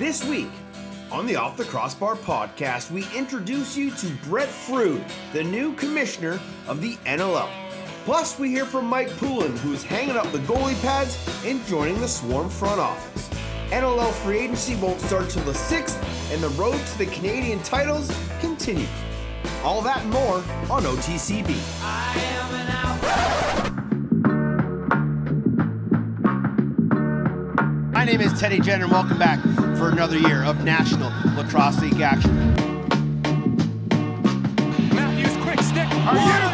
This week on the Off the Crossbar podcast, we introduce you to Brett Frood, the new commissioner of the NLL. Plus, we hear from Mike Poulin, who's hanging up the goalie pads and joining the Swarm front office. NLL free agency won't start till the 6th, and the road to the Canadian titles continues. All that and more on OTCB. Name is Teddy Jenner, and welcome back for another year of National Lacrosse League action. Matthews, quick stick. Are you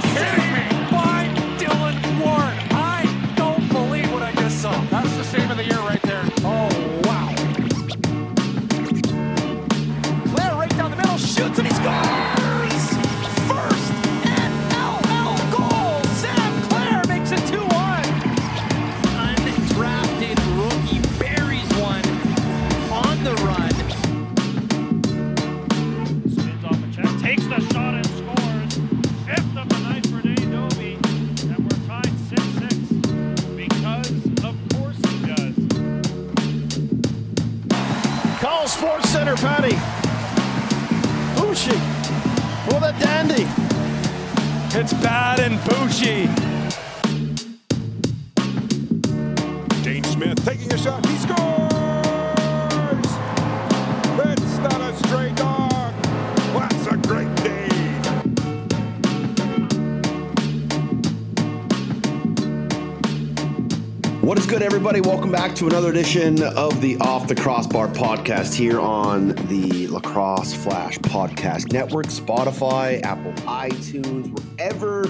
everybody? Welcome back to another edition of the Off the Crossbar podcast here on the Lacrosse Flash Podcast Network, Spotify, Apple iTunes, wherever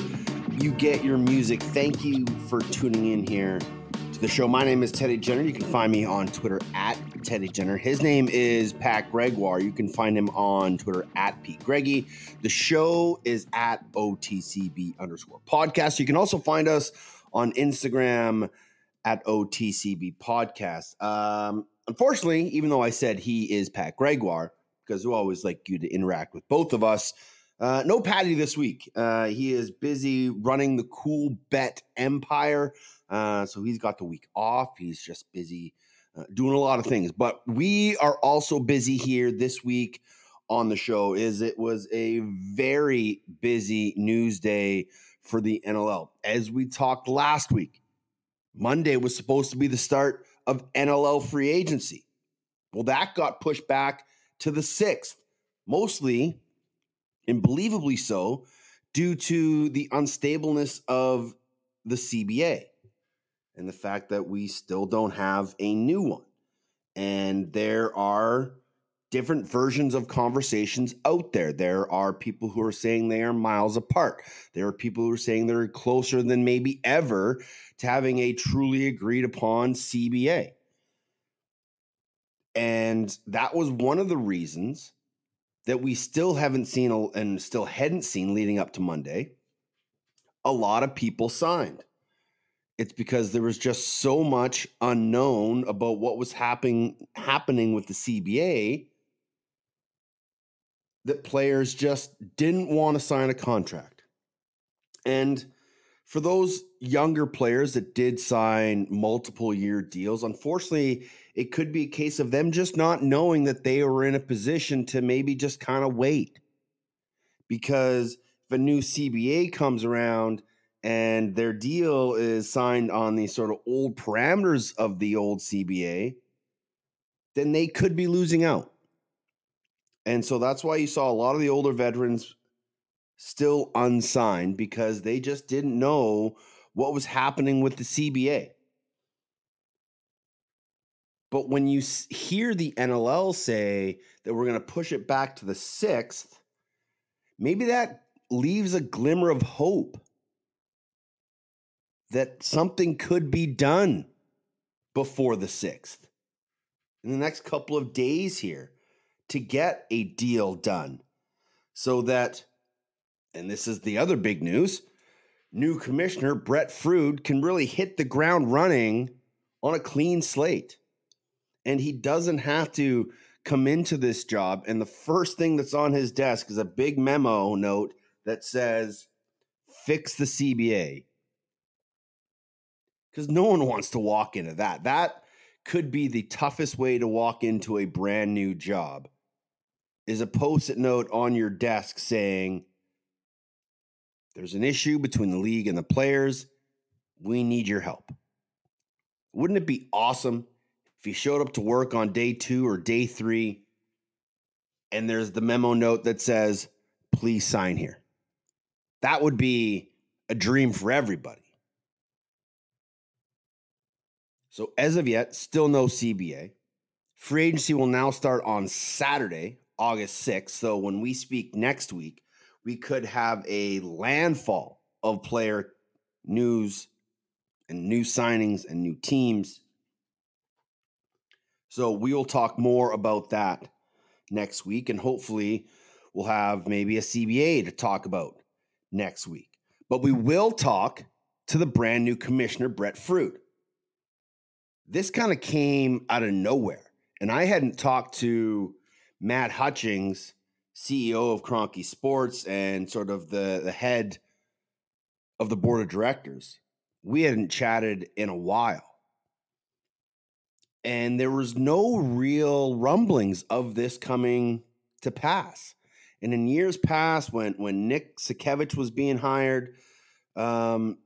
you get your music. Thank you for tuning in here to the show. My name is Teddy Jenner. You can find me on Twitter at Teddy Jenner. His name is Pat Gregoire. You can find him on Twitter at Pete Greggy. The show is at OTCB underscore podcast. You can also find us on Instagram at OTCB podcast. Um, unfortunately, even though I said he is Pat Gregoire, because we always like you to interact with both of us, uh, no Patty this week. Uh, he is busy running the Cool Bet Empire. Uh, so he's got the week off. He's just busy uh, doing a lot of things. But we are also busy here this week on the show. Is it was a very busy news day for the NLL. As we talked last week, Monday was supposed to be the start of NLL free agency. Well, that got pushed back to the 6th, mostly and believably so due to the unstableness of the CBA and the fact that we still don't have a new one. And there are different versions of conversations out there. There are people who are saying they are miles apart. There are people who are saying they're closer than maybe ever to having a truly agreed upon CBA. And that was one of the reasons that we still haven't seen and still hadn't seen leading up to Monday. A lot of people signed. It's because there was just so much unknown about what was happening happening with the CBA that players just didn't want to sign a contract. And for those younger players that did sign multiple year deals, unfortunately, it could be a case of them just not knowing that they were in a position to maybe just kind of wait. Because if a new CBA comes around and their deal is signed on the sort of old parameters of the old CBA, then they could be losing out. And so that's why you saw a lot of the older veterans still unsigned because they just didn't know what was happening with the CBA. But when you hear the NLL say that we're going to push it back to the 6th, maybe that leaves a glimmer of hope that something could be done before the 6th in the next couple of days here to get a deal done so that, and this is the other big news new commissioner Brett Frood can really hit the ground running on a clean slate. And he doesn't have to come into this job. And the first thing that's on his desk is a big memo note that says, fix the CBA. Because no one wants to walk into that. That could be the toughest way to walk into a brand new job is a post it note on your desk saying, There's an issue between the league and the players. We need your help. Wouldn't it be awesome if you showed up to work on day two or day three and there's the memo note that says, Please sign here? That would be a dream for everybody. So, as of yet, still no CBA. Free agency will now start on Saturday, August 6th. So, when we speak next week, we could have a landfall of player news and new signings and new teams. So, we will talk more about that next week. And hopefully, we'll have maybe a CBA to talk about next week. But we will talk to the brand new commissioner, Brett Frood. This kind of came out of nowhere. And I hadn't talked to Matt Hutchings, CEO of Kroenke Sports and sort of the, the head of the board of directors. We hadn't chatted in a while. And there was no real rumblings of this coming to pass. And in years past, when when Nick Sakiewicz was being hired, um,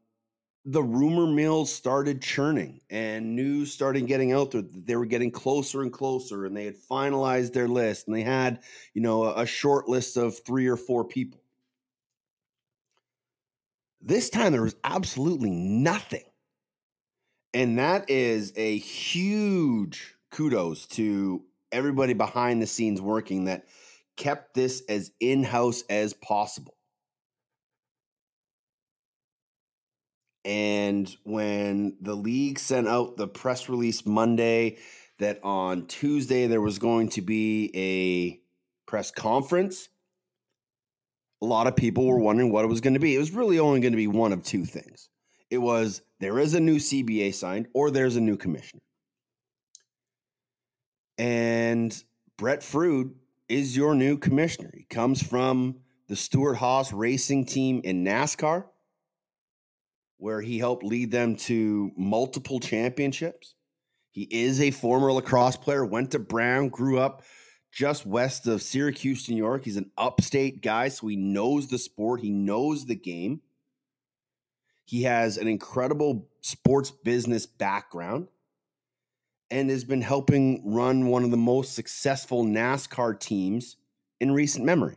the rumor mills started churning and news started getting out there that they were getting closer and closer and they had finalized their list and they had you know a, a short list of three or four people. This time there was absolutely nothing. And that is a huge kudos to everybody behind the scenes working that kept this as in-house as possible And when the league sent out the press release Monday that on Tuesday there was going to be a press conference, a lot of people were wondering what it was going to be. It was really only going to be one of two things. It was there is a new CBA signed or there's a new commissioner. And Brett Frood is your new commissioner. He comes from the Stewart-Haas racing team in NASCAR where he helped lead them to multiple championships. He is a former lacrosse player, went to Brown, grew up just west of Syracuse, New York. He's an upstate guy, so he knows the sport, he knows the game. He has an incredible sports business background and has been helping run one of the most successful NASCAR teams in recent memory.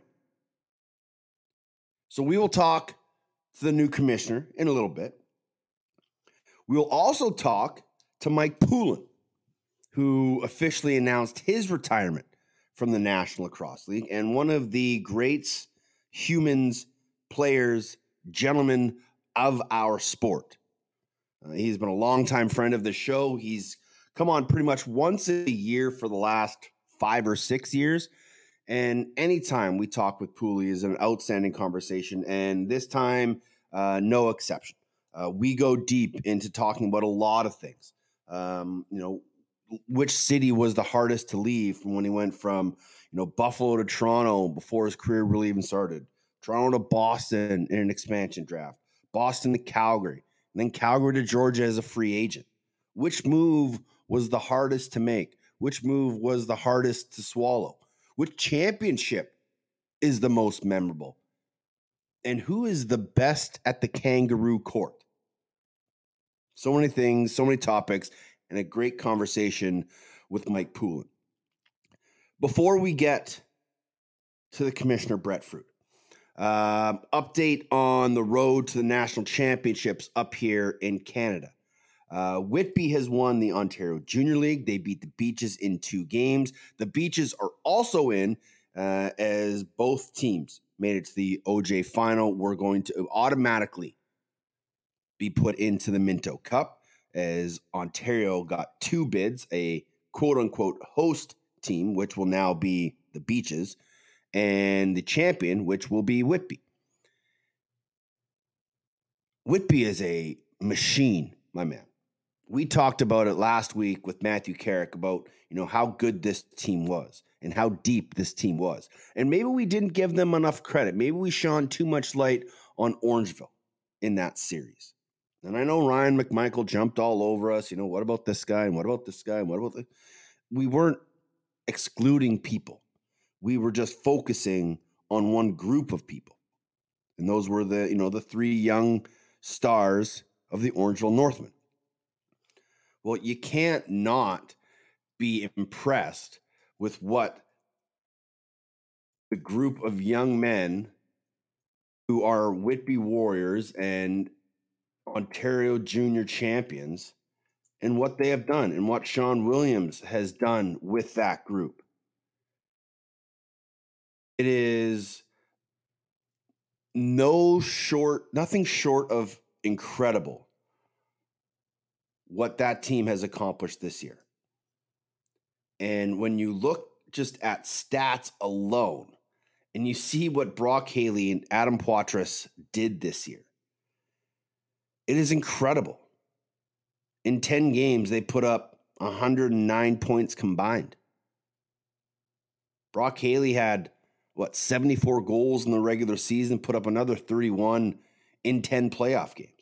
So we will talk to the new commissioner in a little bit. We will also talk to Mike Poulin, who officially announced his retirement from the National Lacrosse League and one of the greats, humans, players, gentlemen of our sport. Uh, he's been a longtime friend of the show. He's come on pretty much once a year for the last five or six years. And anytime we talk with Pooley is an outstanding conversation. And this time, uh, no exception. Uh, we go deep into talking about a lot of things. Um, you know, which city was the hardest to leave from when he went from, you know, Buffalo to Toronto before his career really even started. Toronto to Boston in an expansion draft, Boston to Calgary, and then Calgary to Georgia as a free agent. Which move was the hardest to make? Which move was the hardest to swallow? Which championship is the most memorable? And who is the best at the kangaroo court? So many things, so many topics, and a great conversation with Mike Poulin. Before we get to the commissioner, Brett Frood, uh, update on the road to the national championships up here in Canada. Uh, Whitby has won the Ontario Junior League. They beat the Beaches in two games. The Beaches are also in uh, as both teams made it to the OJ final. We're going to automatically be put into the Minto Cup as Ontario got two bids a quote unquote host team, which will now be the Beaches, and the champion, which will be Whitby. Whitby is a machine, my man. We talked about it last week with Matthew Carrick about you know how good this team was and how deep this team was, and maybe we didn't give them enough credit. Maybe we shone too much light on Orangeville in that series. And I know Ryan McMichael jumped all over us. You know, what about this guy? And what about this guy? And what about the. We weren't excluding people. We were just focusing on one group of people. And those were the, you know, the three young stars of the Orangeville Northmen. Well, you can't not be impressed with what the group of young men who are Whitby Warriors and Ontario Junior champions and what they have done and what Sean Williams has done with that group. It is no short, nothing short of incredible what that team has accomplished this year. And when you look just at stats alone and you see what Brock Haley and Adam Poitras did this year, it is incredible. In 10 games, they put up 109 points combined. Brock Haley had, what, 74 goals in the regular season, put up another 31 in 10 playoff games.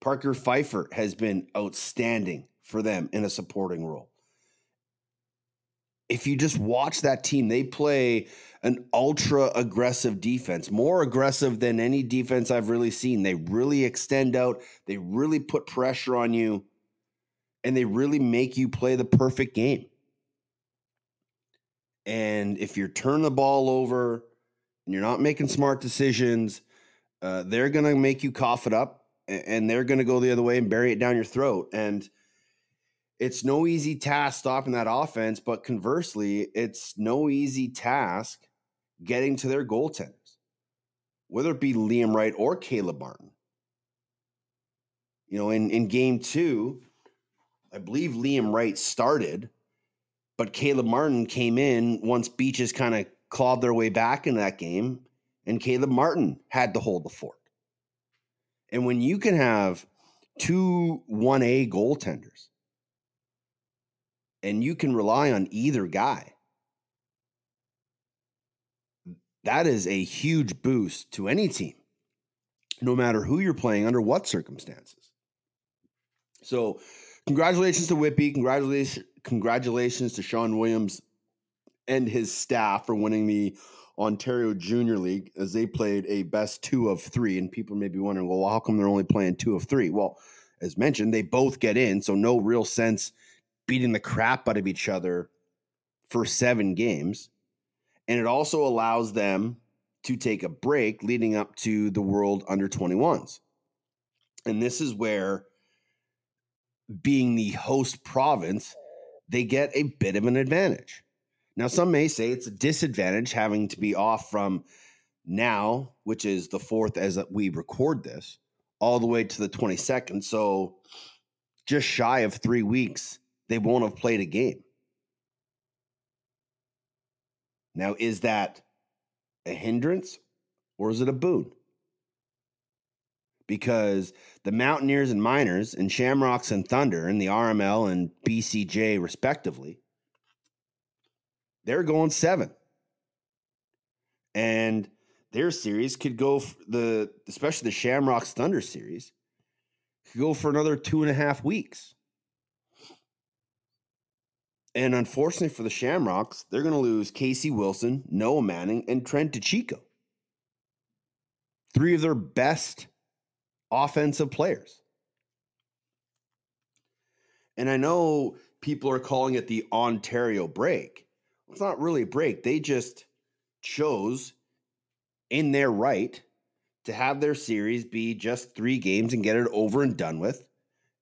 Parker Pfeiffer has been outstanding for them in a supporting role. If you just watch that team, they play an ultra aggressive defense, more aggressive than any defense I've really seen. They really extend out, they really put pressure on you, and they really make you play the perfect game. And if you turn the ball over and you're not making smart decisions, uh, they're going to make you cough it up and they're going to go the other way and bury it down your throat. And it's no easy task stopping that offense, but conversely, it's no easy task getting to their goaltenders, whether it be Liam Wright or Caleb Martin. You know, in, in game two, I believe Liam Wright started, but Caleb Martin came in once Beaches kind of clawed their way back in that game, and Caleb Martin had to hold the fort. And when you can have two 1A goaltenders and you can rely on either guy, that is a huge boost to any team, no matter who you're playing under what circumstances. So, congratulations to Whitby. Congratulations, congratulations to Sean Williams and his staff for winning the Ontario Junior League as they played a best two of three. And people may be wondering, well, how come they're only playing two of three? Well, as mentioned, they both get in, so no real sense beating the crap out of each other for seven games. And it also allows them to take a break leading up to the World Under 21s. And this is where, being the host province, they get a bit of an advantage. Now, some may say it's a disadvantage having to be off from now, which is the fourth as we record this, all the way to the 22nd. So, just shy of three weeks, they won't have played a game. Now, is that a hindrance or is it a boon? Because the Mountaineers and Miners and Shamrocks and Thunder and the RML and BCJ, respectively, they're going seven. And their series could go the especially the Shamrocks Thunder series could go for another two and a half weeks. And unfortunately for the Shamrocks, they're going to lose Casey Wilson, Noah Manning, and Trent DeChico. Three of their best offensive players. And I know people are calling it the Ontario break it's not really a break. They just chose in their right to have their series be just three games and get it over and done with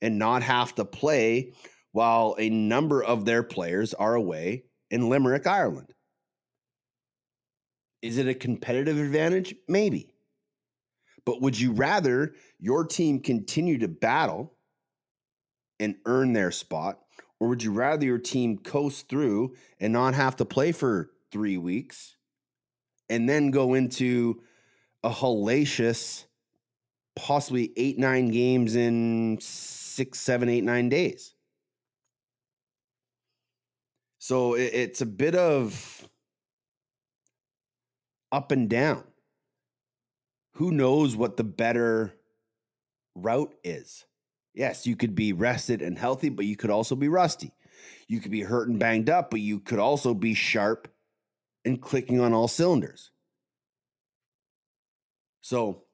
and not have to play while a number of their players are away in Limerick, Ireland. Is it a competitive advantage? Maybe. But would you rather your team continue to battle and earn their spot or would you rather your team coast through and not have to play for three weeks and then go into a hellacious, possibly eight, nine games in six, seven, eight, nine days? So it's a bit of up and down. Who knows what the better route is. Yes, you could be rested and healthy, but you could also be rusty. You could be hurt and banged up, but you could also be sharp and clicking on all cylinders. So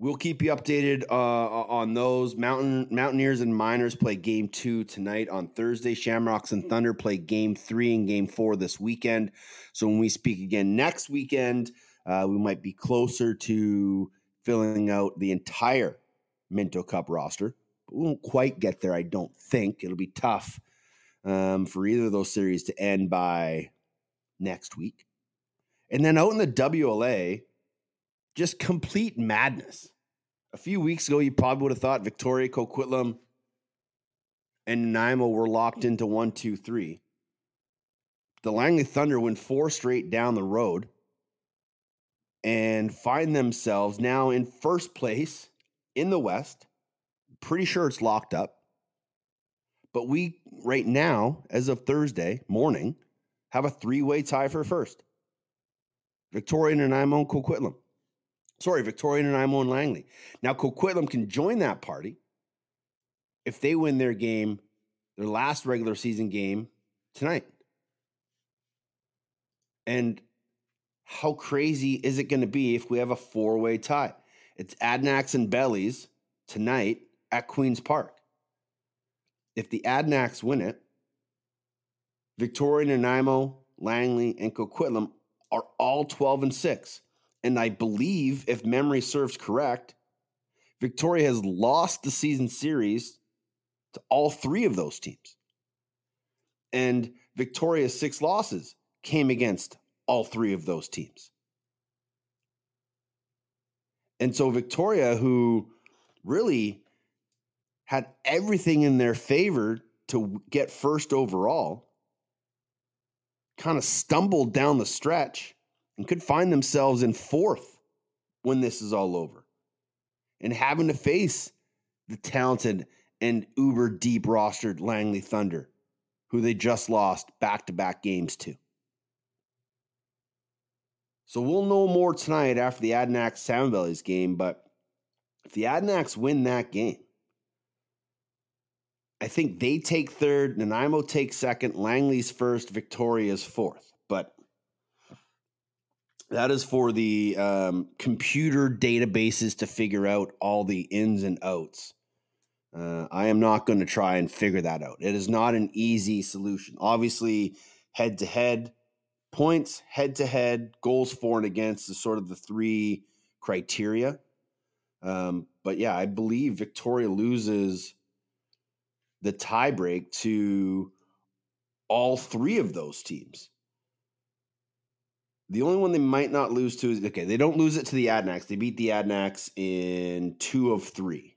we'll keep you updated uh, on those. Mountain Mountaineers and Miners play game two tonight on Thursday. Shamrocks and Thunder play game three and game four this weekend. So when we speak again next weekend, uh, we might be closer to filling out the entire Minto Cup roster. We won't quite get there, I don't think. It'll be tough um, for either of those series to end by next week. And then out in the WLA, just complete madness. A few weeks ago, you probably would have thought Victoria, Coquitlam, and Nanaimo were locked into one, two, three. The Langley Thunder win four straight down the road and find themselves now in first place in the West. Pretty sure it's locked up. But we, right now, as of Thursday morning, have a three way tie for first Nanaimo, and Coquitlam. Sorry, Nanaimo, and Langley. Now, Coquitlam can join that party if they win their game, their last regular season game tonight. And how crazy is it going to be if we have a four way tie? It's Adanacs and Bellies tonight at Queen's Park. If the Adanacs win it, Victoria, Nanaimo, Langley, and Coquitlam are all 12 and 6. And I believe, if memory serves correct, Victoria has lost the season series to all three of those teams. And Victoria's six losses came against all three of those teams. And so Victoria, who really had everything in their favor to get first overall, kind of stumbled down the stretch and could find themselves in fourth when this is all over and having to face the talented and uber deep rostered Langley Thunder, who they just lost back to back games to. So we'll know more tonight after the Adanacs Salmonbellies game, but if the Adanacs win that game, I think they take third, Nanaimo takes second, Langley's first, Victoria's fourth. But that is for the um, computer databases to figure out all the ins and outs. Uh, I am not going to try and figure that out. It is not an easy solution. Obviously, head to head points, head to head, goals for and against is sort of the three criteria. Um, but yeah, I believe Victoria loses the tiebreak to all three of those teams. The only one they might not lose to is okay, they don't lose it to the Adanacs. They beat the Adanacs in two of three.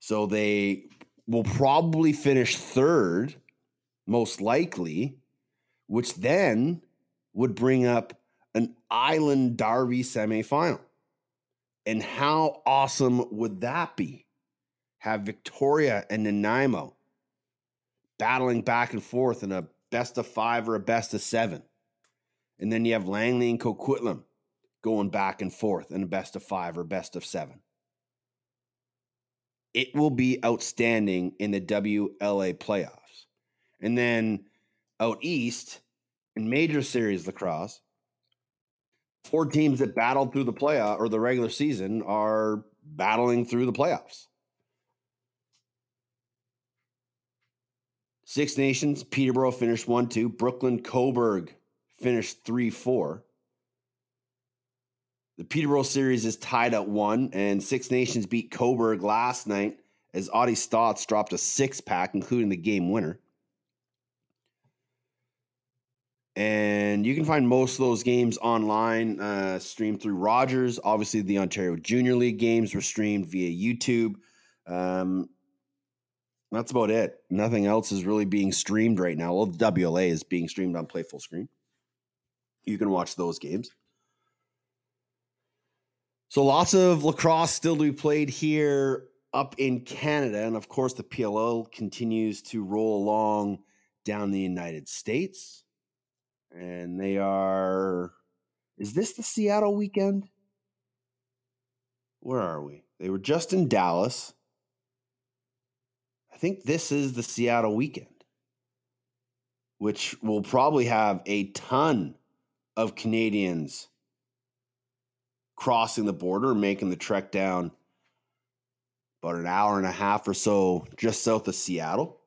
So they will probably finish third, most likely, which then would bring up an Island Derby semifinal. And how awesome would that be? Have Victoria and Nanaimo battling back and forth in a best of five or a best of seven. And then you have Langley and Coquitlam going back and forth in a best of five or best of seven. It will be outstanding in the WLA playoffs. And then out east in major series lacrosse, four teams that battled through the playoff or the regular season are battling through the playoffs. Six Nations, Peterborough finished 1 2. Brooklin, Cobourg finished 3 4. The Peterborough series is tied at one, and Six Nations beat Cobourg last night as Audie Stotts dropped a six pack, including the game winner. And you can find most of those games online, uh, streamed through Rogers. Obviously, the Ontario Junior League games were streamed via YouTube. Um, that's about it. Nothing else is really being streamed right now. Well, the WLA is being streamed on Play Full Screen. You can watch those games. So lots of lacrosse still to be played here up in Canada. And of course, the PLL continues to roll along down the United States. And they are, is this the Seattle weekend? where are we? They were just in Dallas. I think this is the Seattle weekend, which will probably have a ton of Canadians crossing the border, making the trek down about an hour and a half or so just south of Seattle.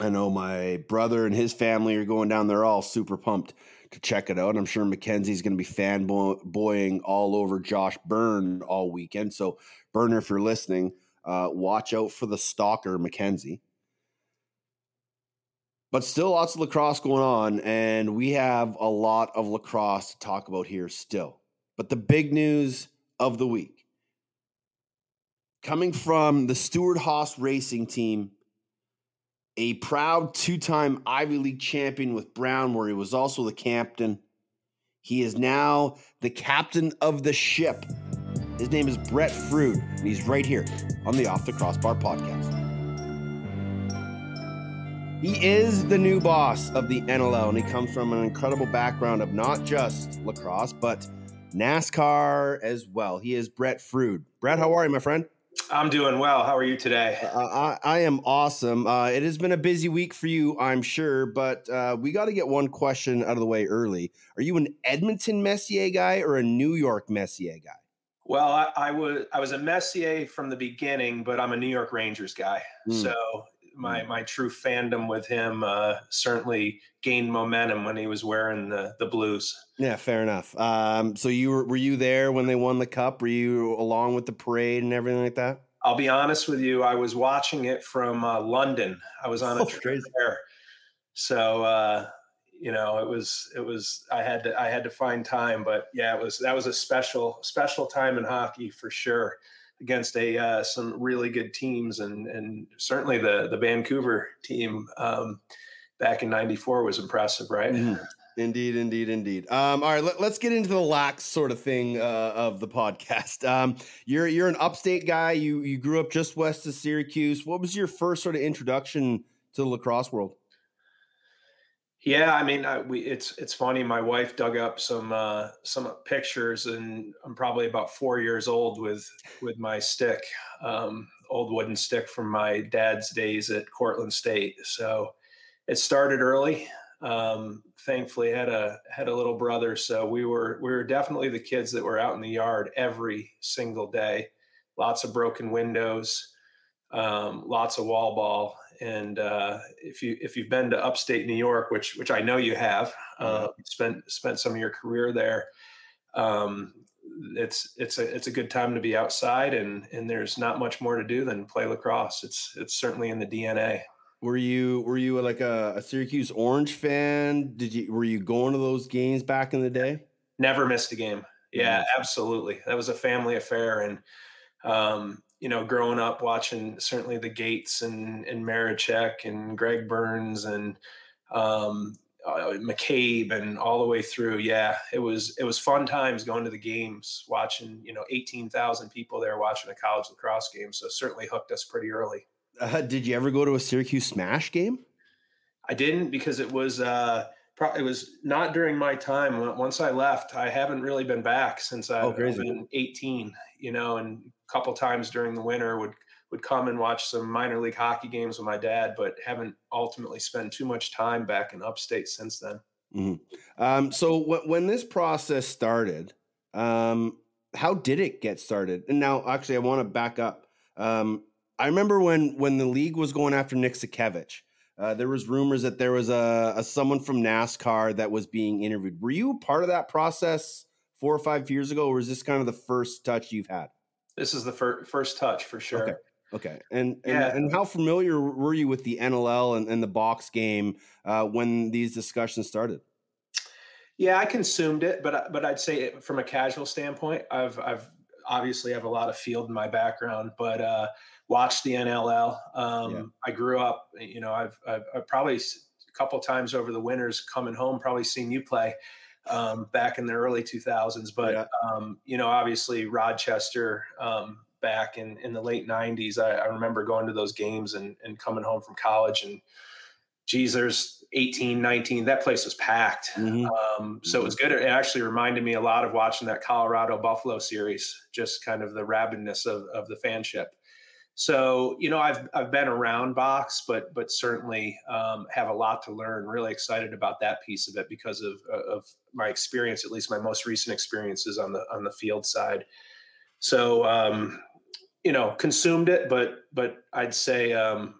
I know my brother and his family are going down there all super pumped to check it out. I'm sure Mackenzie's going to be fanboying all over Josh Byrne all weekend. So, Burner, if you're listening, uh, watch out for the stalker, McKenzie. But still, lots of lacrosse going on, and we have a lot of lacrosse to talk about here still. But the big news of the week coming from the Stewart Haas racing team a proud two time Ivy League champion with Brown, where he was also the captain. He is now the captain of the ship. His name is Brett Frood, and he's right here on the Off the Crossbar podcast. He is the new boss of the NLL, and he comes from an incredible background of not just lacrosse, but NASCAR as well. He is Brett Frood. Brett, how are you, my friend? I'm doing well. How are you today? Uh, I, I, am awesome. Uh, it has been a busy week for you, I'm sure, but uh, we got to get one question out of the way early. Are you an Edmonton Messier guy or a New York Messier guy? Well, I, I was I was a Messier from the beginning, but I'm a New York Rangers guy. Mm. So my hmm. my true fandom with him uh, certainly gained momentum when he was wearing the the blues. Yeah, fair enough. Um, so you were were you there when they won the cup? Were you along with the parade and everything like that? I'll be honest with you. I was watching it from uh, London. I was on a oh, trip there, so uh, you know it was it was I had to I had to find time. But yeah, it was that was a special special time in hockey for sure against a uh, some really good teams and and certainly the the Vancouver team um, back in '94 was impressive, right? Mm-hmm. Indeed, indeed, indeed. Um, all right, let, us get into the lax sort of thing uh, of the podcast. Um, you're you're an upstate guy. You you grew up just west of Syracuse. What was your first sort of introduction to the lacrosse world? Yeah, I mean, I, we it's it's funny. My wife dug up some uh, some pictures, and I'm probably about four years old with with my stick, um, old wooden stick from my dad's days at Cortland State. So it started early. Um, thankfully, had a had a little brother, so we were we were definitely the kids that were out in the yard every single day. Lots of broken windows, um, lots of wall ball, and uh, if you if you've been to upstate New York, which which I know you have, uh, spent spent some of your career there, um, it's it's a it's a good time to be outside, and and there's not much more to do than play lacrosse. It's it's certainly in the DNA. Were you were you like a, a Syracuse Orange fan? Did you were you going to those games back in the day? Never missed a game. Yeah, absolutely. That was a family affair, and um, you know, growing up watching certainly the Gaits and and Marechek and Greg Burns and um, uh, McCabe and all the way through. Yeah, it was it was fun times going to the games, watching you know eighteen thousand people there watching a college lacrosse game. So certainly hooked us pretty early. Uh, did you ever go to a Syracuse Smash game? I didn't because it was uh, pro- it was not during my time. Once I left, I haven't really been back since I've oh, been eighteen. You know, and couple times during the winter would would come and watch some minor league hockey games with my dad, but haven't ultimately spent too much time back in upstate since then. Mm-hmm. Um, so w- when this process started, um, how did it get started? And now, actually, I want to back up. Um, I remember when when the league was going after Nick Sakiewicz. Uh, there was rumors that there was a, a, someone from NASCAR that was being interviewed. Were you part of that process four or five years ago, or was this kind of the first touch you've had? This is the fir- first touch for sure. Okay. Okay. And, and yeah. and how familiar were you with the NLL and, and the box game uh, when these discussions started? Yeah, I consumed it, but but I'd say it, from a casual standpoint, I've I've obviously have a lot of field in my background, but uh, watched the NLL. Um, yeah. I grew up, you know, I've, I've, I've probably a couple times over the winters coming home, probably seen you play um, back in the early 2000s. But yeah. um, you know, obviously Rochester um, back in in the late 90s, I, I, remember going to those games and, and coming home from college and geez, there's 18, 19. That place was packed. Mhm. Um, so it was good. It actually reminded me a lot of watching that Colorado Buffalo series, just kind of the rabidness of, of the fanship. So you know, I've I've been around box, but but certainly um, have a lot to learn. Really excited about that piece of it because of of my experience, at least my most recent experiences on the on the field side. So um, you know, consumed it, but but I'd say um,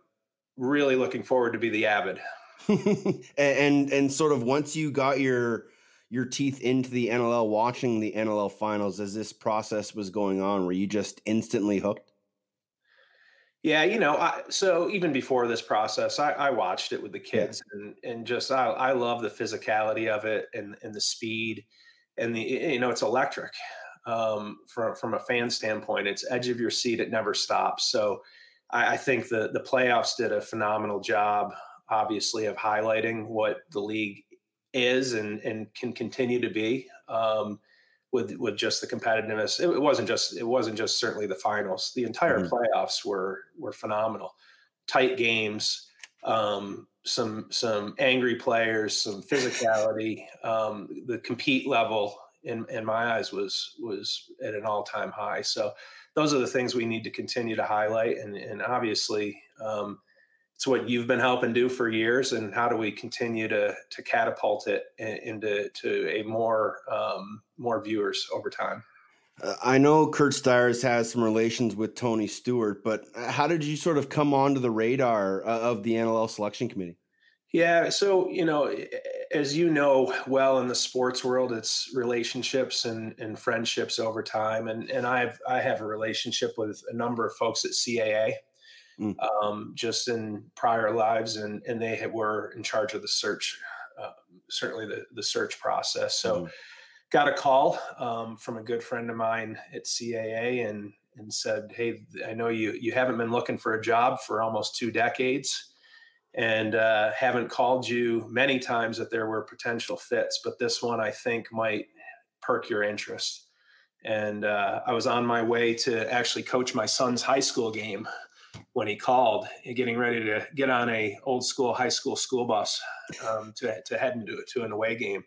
really looking forward to be the avid. and, and and sort of once you got your your teeth into the NLL, watching the NLL finals as this process was going on, were you just instantly hooked? Yeah, you know, I, so even before this process, I, I watched it with the kids, and and just I, I love the physicality of it and and the speed, and the you know it's electric. Um, from from a fan standpoint, it's edge of your seat; it never stops. So, I, I think the the playoffs did a phenomenal job, obviously, of highlighting what the league is and and can continue to be. Um, with with just the competitiveness. It, it wasn't just it wasn't just certainly the finals. The entire Mhm. playoffs were were phenomenal. Tight games, um, some some angry players, some physicality. Um, the compete level in in my eyes was was at an all time high. So those are the things we need to continue to highlight, and and obviously. Um, it's what you've been helping do for years, and how do we continue to to catapult it into to a more um, more viewers over time? Uh, I know Curt Styres has some relations with Tony Stewart, but uh, how did you sort of come onto the radar uh, of the NLL selection committee? Yeah, so you know, as you know well in the sports world, it's relationships and, and friendships over time, and and I've I have a relationship with a number of folks at CAA, Mm. um, just in prior lives, and and they had, were in charge of the search, uh, certainly the the search process. So, Mhm. got a call um, from a good friend of mine at CAA, and and said, "Hey, I know you you haven't been looking for a job for almost two decades." and uh, haven't called you many times that there were potential fits, but this one I think might perk your interest. And uh, I was on my way to actually coach my son's high school game when he called, getting ready to get on a old school high school school bus um, to to head into to an away game.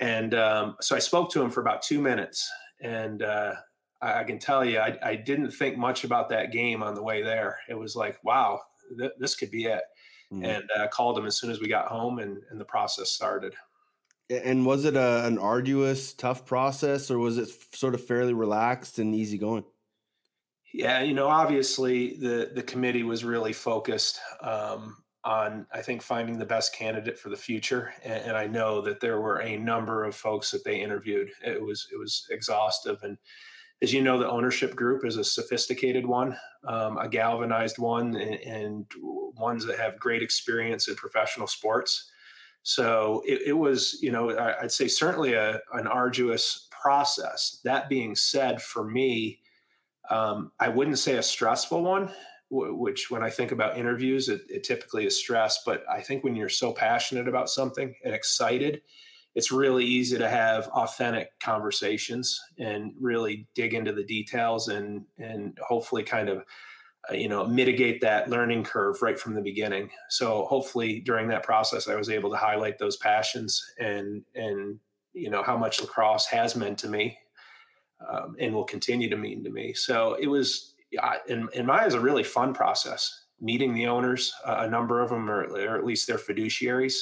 And um, so I spoke to him for about two minutes, and uh, I, I can tell you, I, I didn't think much about that game on the way there. It was like, wow, th- this could be it Mhm. and uh, called him as soon as we got home and, and the process started. And was it a, an arduous, tough process, or was it sort of fairly relaxed and easygoing? Yeah, you know, obviously the the committee was really focused um, on, I think, finding the best candidate for the future, and, and I know that there were a number of folks that they interviewed. It was it was exhaustive, and as you know, the ownership group is a sophisticated one, um, a galvanized one, and, and ones that have great experience in professional sports. So it, it was, you know, I, I'd say certainly a, an arduous process. That being said, for me, um, I wouldn't say a stressful one, w- which when I think about interviews, it, it typically is stress. But I think when you're so passionate about something and excited, it's really easy to have authentic conversations and really dig into the details and and hopefully kind of uh, you know mitigate that learning curve right from the beginning so hopefully during that process i was able to highlight those passions and and you know how much lacrosse has meant to me um, and will continue to mean to me so it was I- in, in my eyes a really fun process meeting the owners uh, a number of them or, or at least their fiduciaries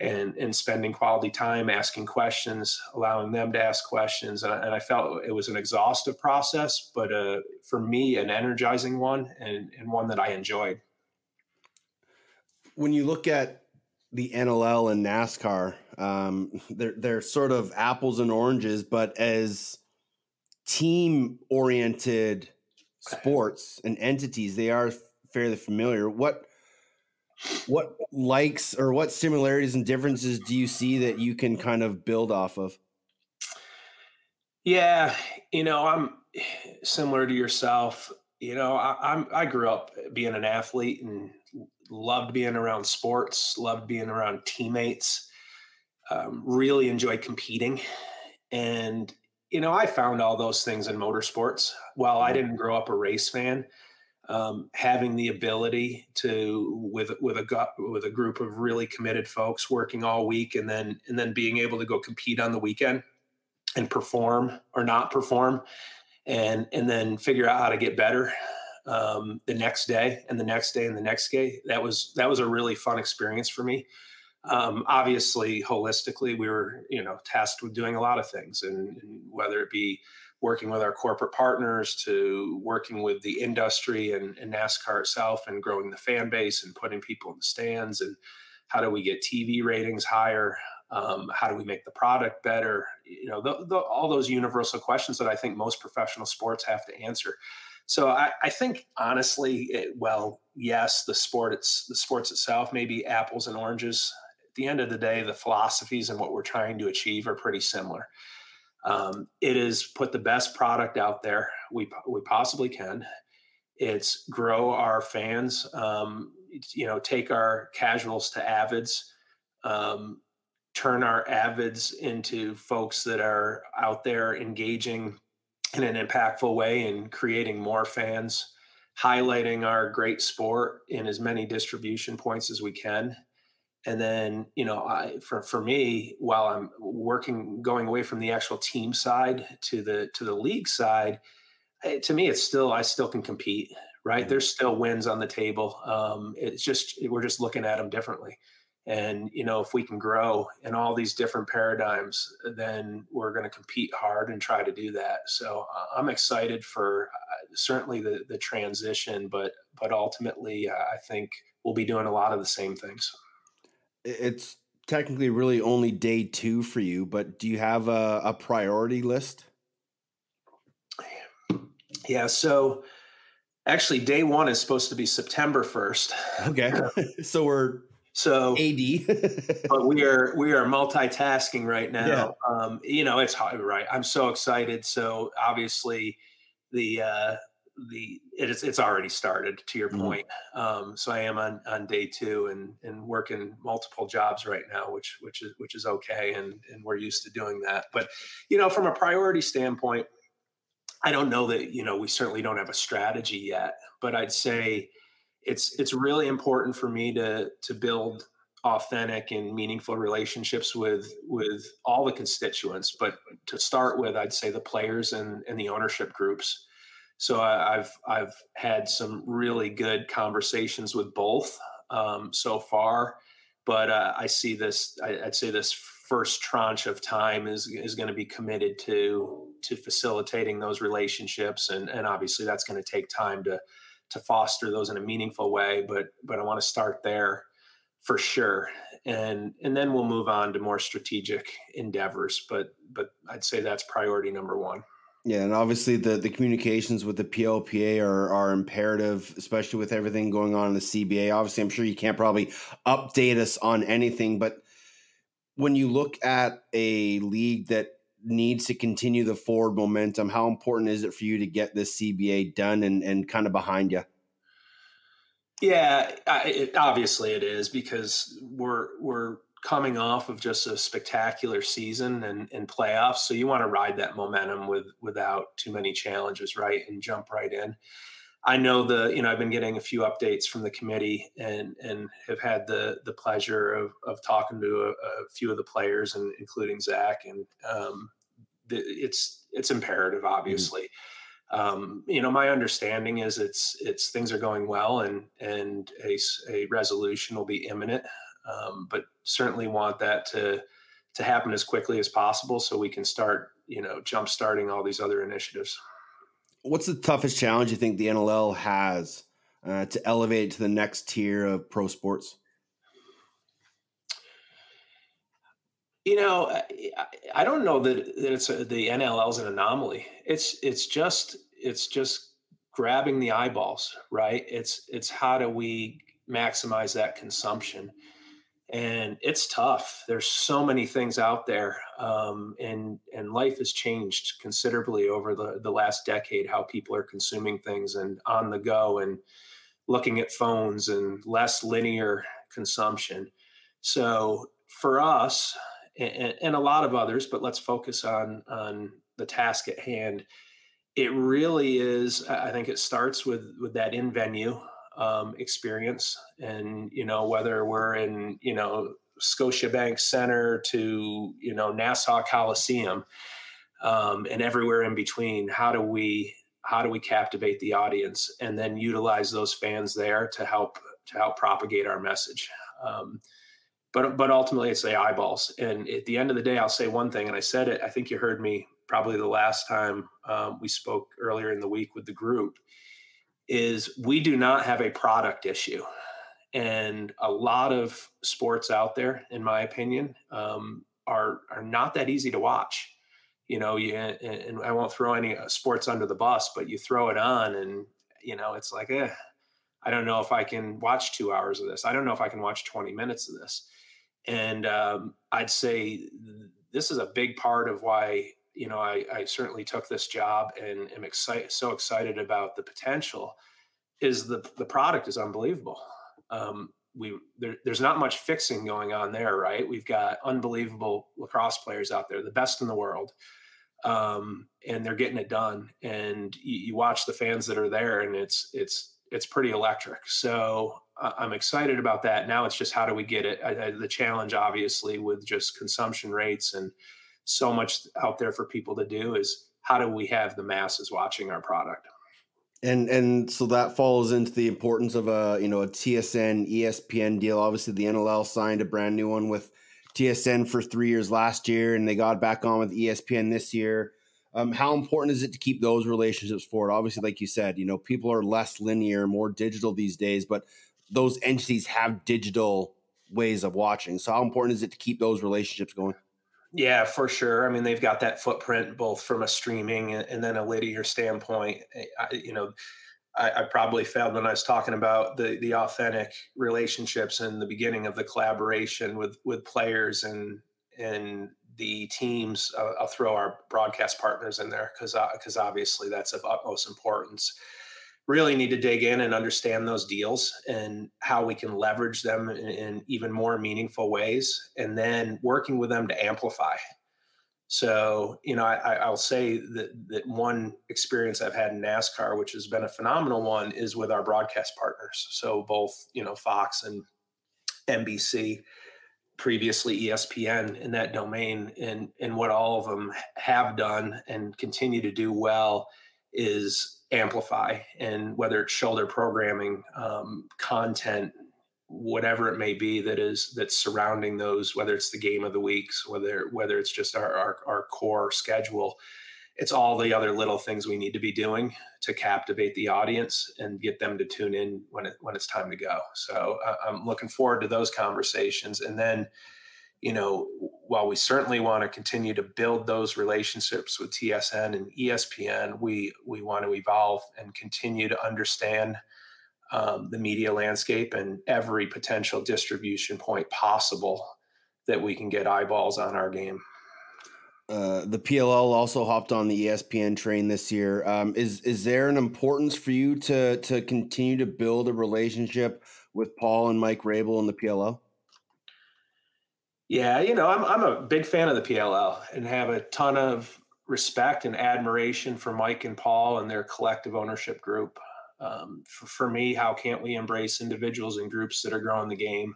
and and spending quality time asking questions, allowing them to ask questions, and I, and I felt it was an exhaustive process, but uh, for me, an energizing one and, and one that I enjoyed. When you look at the NLL and NASCAR, um, they're they're sort of apples and oranges, but as team oriented sports and entities, they are fairly familiar. What what likes or what similarities and differences do you see that you can kind of build off of? Yeah, you know, I'm similar to yourself. You know, I, I'm I grew up being an athlete and loved being around sports, loved being around teammates. Um, really enjoyed competing, and you know, I found all those things in motorsports. While I didn't grow up a race fan, um, having the ability to with with a with a group of really committed folks working all week and then and then being able to go compete on the weekend and perform or not perform and and then figure out how to get better um, the next day and the next day and the next day that was that was a really fun experience for me um, obviously holistically we were you know tasked with doing a lot of things and, and whether it be working with our corporate partners to working with the industry and, and, NASCAR itself and growing the fan base and putting people in the stands and how do we get TV ratings higher? Um, how do we make the product better? You know, the, the, all those universal questions that I think most professional sports have to answer. So I, I think honestly, it, well, yes, the sport it's the sports itself maybe apples and oranges. At the end of the day, the philosophies and what we're trying to achieve are pretty similar. Um, it is put the best product out there we we possibly can. It's grow our fans. Um, you know, take our casuals to avids. Um, turn our avids into folks that are out there engaging in an impactful way and creating more fans, highlighting our great sport in as many distribution points as we can and then you know I, for for me while i'm working going away from the actual team side to the to the league side eh, to me it's still i still can compete right? Mm-hmm. there's still wins on the table. Um, it's just we're just looking at them differently. And you know if we can grow in all these different paradigms then we're going to compete hard and try to do that. So uh, i'm excited for uh, certainly the the transition but but ultimately uh, i think we'll be doing a lot of the same things it's technically really only day two for you, but do you have a, a priority list? Yeah, so actually day one is supposed to be September 1st. Okay. so we're so AD, but we are we are multitasking right now. Yeah. Um, you know, it's hard, right. I'm so excited. So obviously the uh the it's it's already started to your mm-hmm. point. Um, so I am on on day two and and working multiple jobs right now, which which is which is okay, and and we're used to doing that. But you know, from a priority standpoint, I don't know that you know we certainly don't have a strategy yet, but I'd say it's it's really important for me to to build authentic and meaningful relationships with with all the constituents but to start with i'd say the players and, and the ownership groups so I, have I've had some really good conversations with both um, so far, but uh, I see this. I, would say this first tranche of time is is going to be committed to to facilitating those relationships, and and obviously that's going to take time to to foster those in a meaningful way. But but I want to start there for sure and and then we'll move on to more strategic endeavors but but i'd say that's priority number one yeah, and obviously the, the communications with the PLPA are, are imperative, especially with everything going on in the CBA. Obviously, I'm sure you can't probably update us on anything, but when you look at a league that needs to continue the forward momentum, how important is it for you to get this CBA done and, and kind of behind you? Yeah, it, obviously it is because we're we're coming off of just a spectacular season and, and playoffs. So you want to ride that momentum with without too many challenges, right? And jump right in. I know the, you know, I've been getting a few updates from the committee and and have had the the pleasure of of talking to a, a few of the players and including Zach. And um, the, it's it's imperative, mm-hmm. obviously. Mm-hmm. Um, you know, my understanding is it's it's things are going well and and a, a resolution will be imminent um, but certainly want that to to happen as quickly as possible so we can start you know jump starting all these other initiatives. What's the toughest challenge you think the nll has uh, to elevate to the next tier of pro sports? You know i, I don't know that, that it's a, the nll is an anomaly. It's it's just it's just grabbing the eyeballs right? It's it's how do we maximize that consumption and it's tough. There's so many things out there, um, and and life has changed considerably over the the last decade. How people are consuming things and on the go, and looking at phones and less linear consumption. So for us and, and a lot of others, but let's focus on on the task at hand. it really is. I think it starts with with that in venue um, experience, and you know whether we're in you know Scotiabank Center to you know Nassau Coliseum um, and everywhere in between. How do we how do we captivate the audience and then utilize those fans there to help to help propagate our message? Um, but but ultimately, it's the eyeballs. And at the end of the day, I'll say one thing, and I said it. I think you heard me probably the last time um, we spoke earlier in the week with the group. Is we do not have a product issue and a lot of sports out there, in my opinion, um, are are not that easy to watch. You know, you and I won't throw any uh, sports under the bus, but you throw it on, and you know, it's like, eh, I don't know if I can watch two hours of this. I don't know if I can watch twenty minutes of this. And um, I'd say this is a big part of why you know I, I certainly took this job and am excited, so excited about the potential. Is the the product is unbelievable um, we there, there's not much fixing going on there, right? We've got unbelievable lacrosse players out there, the best in the world, um, and they're getting it done. And you, you, watch the fans that are there, and it's it's it's pretty electric. So uh, I'm excited about that. Now it's just how do we get it? I, I, the challenge, obviously, with just consumption rates and so much out there for people to do is how do we have the masses watching our product? And and so that falls into the importance of a you know a TSN ESPN deal. Obviously, the NLL signed a brand new one with TSN for three years last year, and they got back on with ESPN this year. Um, how important is it to keep those relationships forward? Obviously, like you said, you know people are less linear, more digital these days, but those entities have digital ways of watching. So, how important is it to keep those relationships going? Yeah, for sure. I mean, they've got that footprint both from a streaming and, then a linear standpoint. Eh, I, you know, I, I, probably failed when I was talking about the the authentic relationships and the beginning of the collaboration with with players and and the teams. Uh, I'll throw our broadcast partners in there because because uh, obviously that's of utmost importance really need to dig in and understand those deals and how we can leverage them in, in, even more meaningful ways and then working with them to amplify. So you know I, will say that, that one experience i've had in nascar which has been a phenomenal one is with our broadcast partners. So both you know fox and nbc previously espn in that domain and and what all of them have done and continue to do well is amplify and whether it's shoulder programming um, content whatever it may be that is that's surrounding those whether it's the game of the weeks whether whether it's just our, our, our core schedule it's all the other little things we need to be doing to captivate the audience and get them to tune in when it when it's time to go. So uh, i'm looking forward to those conversations. And then you know, while we certainly want to continue to build those relationships with TSN and ESPN, we we want to evolve and continue to understand um, the media landscape and every potential distribution point possible that we can get eyeballs on our game. Uh, the PLL also hopped on the ESPN train this year. Um, is is there an importance for you to to continue to build a relationship with Paul and Mike Rabil in the PLL? Yeah, you know, I'm I'm a big fan of the PLL and have a ton of respect and admiration for Mike and Paul and their collective ownership group. Um, for, for, me, how can't we embrace individuals and groups that are growing the game?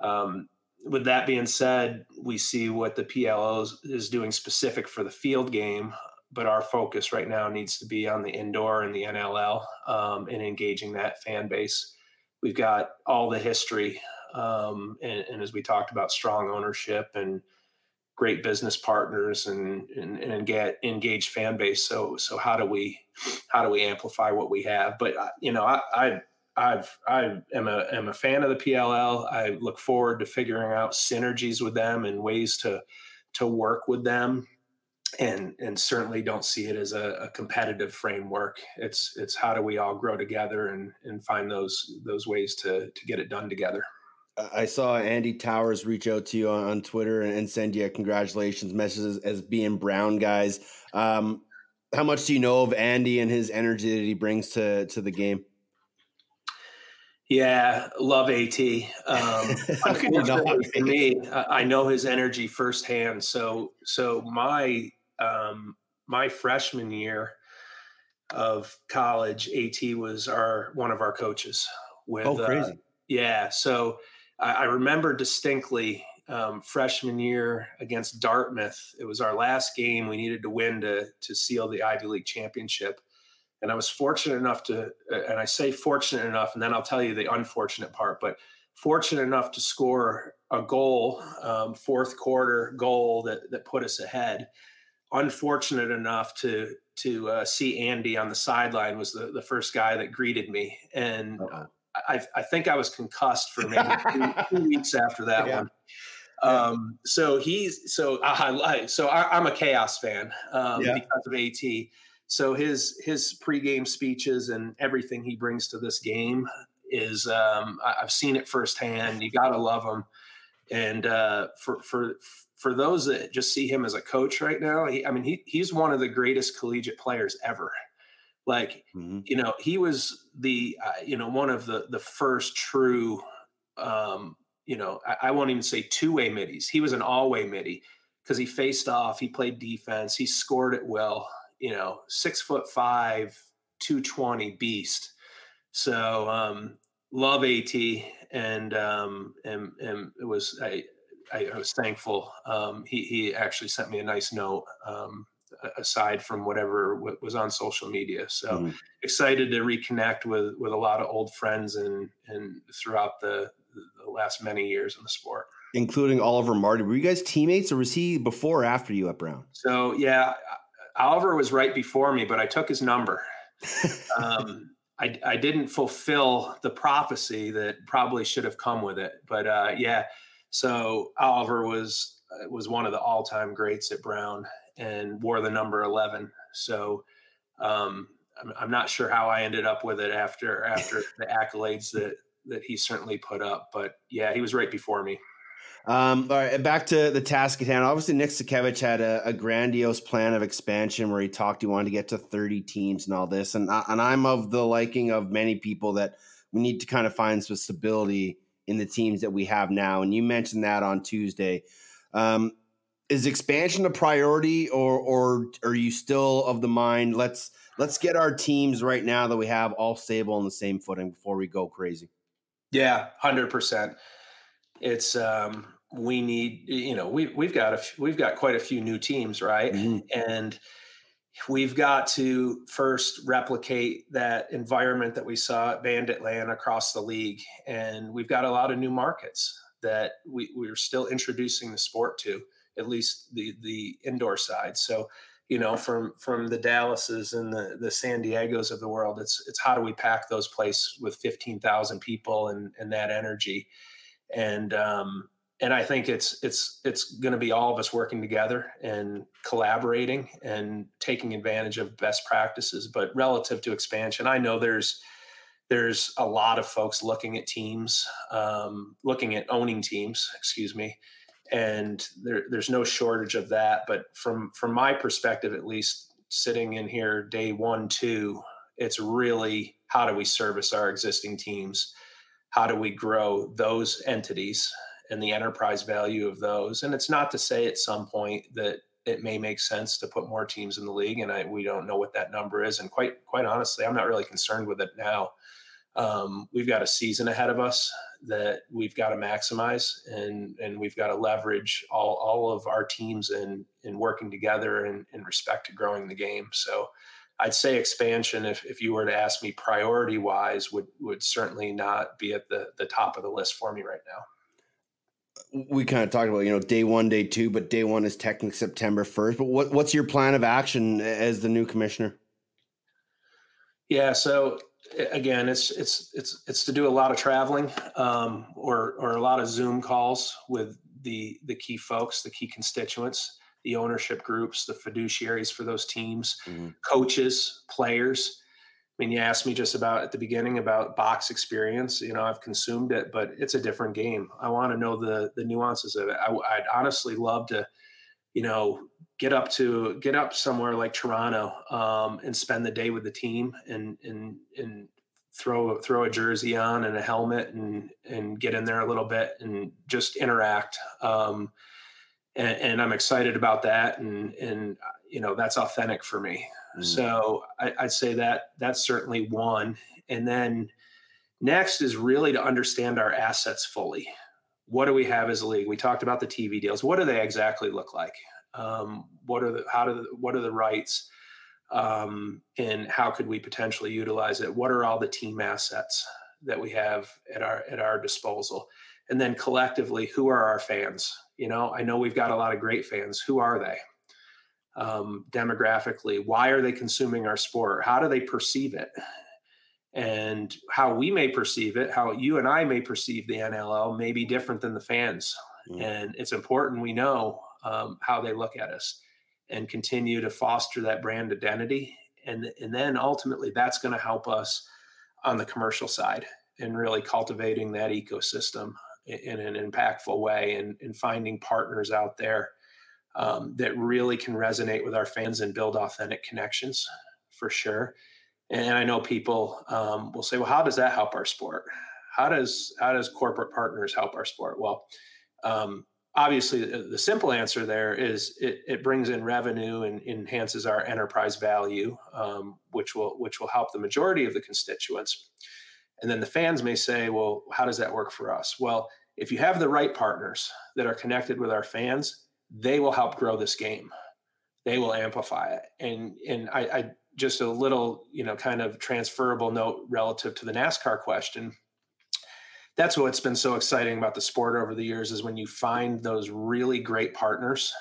Um, with that being said, we see what the PLL is, is, doing specific for the field game, but our focus right now needs to be on the indoor and the NLL um, and engaging that fan base. We've got all the history um, and, and, as we talked about, strong ownership and great business partners and, and, and get engaged fan base. So so how do we how do we amplify what we have? But uh, you know, I, I I've I am a am a fan of the PLL. I look forward to figuring out synergies with them and ways to to work with them and and certainly don't see it as a, a, competitive framework. It's it's how do we all grow together and and find those those ways to to get it done together. I saw Andy Towers reach out to you on, on Twitter and, send you a congratulations messages as being Brown guys. Um, how much do you know of Andy and his energy that he brings to to the game? Yeah, love AT. Um, unfortunately for me, I know his energy firsthand. So, so my um, my freshman year, of college, AT was our one of our coaches. With Oh, crazy. Uh, yeah, so I, I remember distinctly um, freshman year against Dartmouth. It was our last game. We needed to win to to seal the Ivy League championship. And I was fortunate enough to, and I say fortunate enough, and then I'll tell you the unfortunate part, but fortunate enough to score a goal, um, fourth quarter goal that that put us ahead. Unfortunate enough to to uh, see Andy on the sideline was the, the first guy that greeted me, and Uh-oh. I, I think I was concussed for maybe two, two weeks after that Yeah. one. Um, so he's so I, I so I, I'm a chaos fan um, Yeah. because of At. So his his pregame speeches and everything he brings to this game is um, I, I've seen it firsthand. You gotta love him, and uh, for for for those that just see him as a coach right now, he, I mean he he's one of the greatest collegiate players ever. Like Mhm. you know he was the uh, you know one of the the first true um you know i, I won't even say two-way middies he was an all-way middie because he faced off he played defense he scored it well you know six foot five 220 beast so um love at and um and, and it was i I, was thankful. Um, he he actually sent me a nice note. Um, aside from whatever w- was on social media, so Mhm. excited to reconnect with with a lot of old friends and and throughout the the last many years in the sport. Including Oliver Marti. Were you guys teammates or was he before or after you at Brown? So yeah, Oliver was right before me, but I took his number. um, I, I didn't fulfill the prophecy that probably should have come with it. But uh, yeah, so Oliver was uh, was one of the all time greats at Brown and wore the number eleven. So um, I'm, I'm not sure how I ended up with it after after the accolades that that he certainly put up. But yeah, he was right before me. Um, all right, back to the task at hand. Obviously, Nick Sakiewicz had a, a grandiose plan of expansion where he talked he wanted to get to 30 teams and all this. And, I, and I'm of the liking of many people that we need to kind of find some stability in the teams that we have now. And you mentioned that on Tuesday. Um, is expansion a priority, or or are you still of the mind let's let's get our teams right now that we have all stable on the same footing before we go crazy? Yeah, hundred percent. It's um, we need you know we we've got a f- we've got quite a few new teams, right? Mhm. And we've got to first replicate that environment that we saw at Bandit Land across the league, and we've got a lot of new markets that we we're still introducing the sport to, at least the the indoor side. So you know from from the dallases and the the san diegos of the world it's it's how do we pack those places with 15000 people and and that energy and um and i think it's it's it's going to be all of us working together and collaborating and taking advantage of best practices but relative to expansion i know there's there's a lot of folks looking at teams um, looking at owning teams excuse me and there, there's no shortage of that. But from from my perspective, at least, sitting in here day one, two, it's really how do we service our existing teams? How do we grow those entities and the enterprise value of those? And it's not to say at some point that it may make sense to put more teams in the league, and I, we don't know what that number is. And quite quite honestly, I'm not really concerned with it now. Um, we've got a season ahead of us that we've got to maximize and and we've got to leverage all, all of our teams in in working together in, in respect to growing the game. So i'd say expansion if, if you were to ask me priority wise would would certainly not be at the the top of the list for me right now. We kind of talked about you know day one day two but day one is technically september 1st but what, what's your plan of action as the new commissioner? Yeah so again it's it's it's it's to do a lot of traveling um, or or a lot of zoom calls with the the key folks the key constituents the ownership groups the fiduciaries for those teams Mhm. coaches players I mean, you asked me just about at the beginning about box experience. You know, I've consumed it, but it's a different game. I want to know the the nuances of it. I, would honestly love to, you know, get up to get up somewhere like Toronto um, and spend the day with the team and and and throw throw a jersey on and a helmet and and get in there a little bit and just interact. Um, and, and I'm excited about that. And and you know that's authentic for me. Mm. So I, I'd say that that's certainly one. And then next is really to understand our assets fully. What do we have as a league? We talked about the TV deals. What do they exactly look like? Um, what are the how do the, what are the rights? Um, and how could we potentially utilize it? What are all the team assets that we have at our at our disposal? And then collectively, who are our fans? You know, I know we've got a lot of great fans. Who are they? um, demographically why are they consuming our sport how do they perceive it and how we may perceive it how you and i may perceive the nll may be different than the fans mm. and it's important we know um, how they look at us and continue to foster that brand identity and and then ultimately that's going to help us on the commercial side and really cultivating that ecosystem in, an impactful way and, and finding partners out there um, that really can resonate with our fans and build authentic connections for sure. And I know people um, will say, well, how does that help our sport? How does how does corporate partners help our sport? Well, um, obviously, the, simple answer there is it, it, brings in revenue and enhances our enterprise value, um, which will which will help the majority of the constituents. And then the fans may say, well, how does that work for us? Well, if you have the right partners that are connected with our fans, they will help grow this game. They will amplify it. And and I, I just a little, you know, kind of transferable note relative to the NASCAR question. That's what's been so exciting about the sport over the years is when you find those really great partners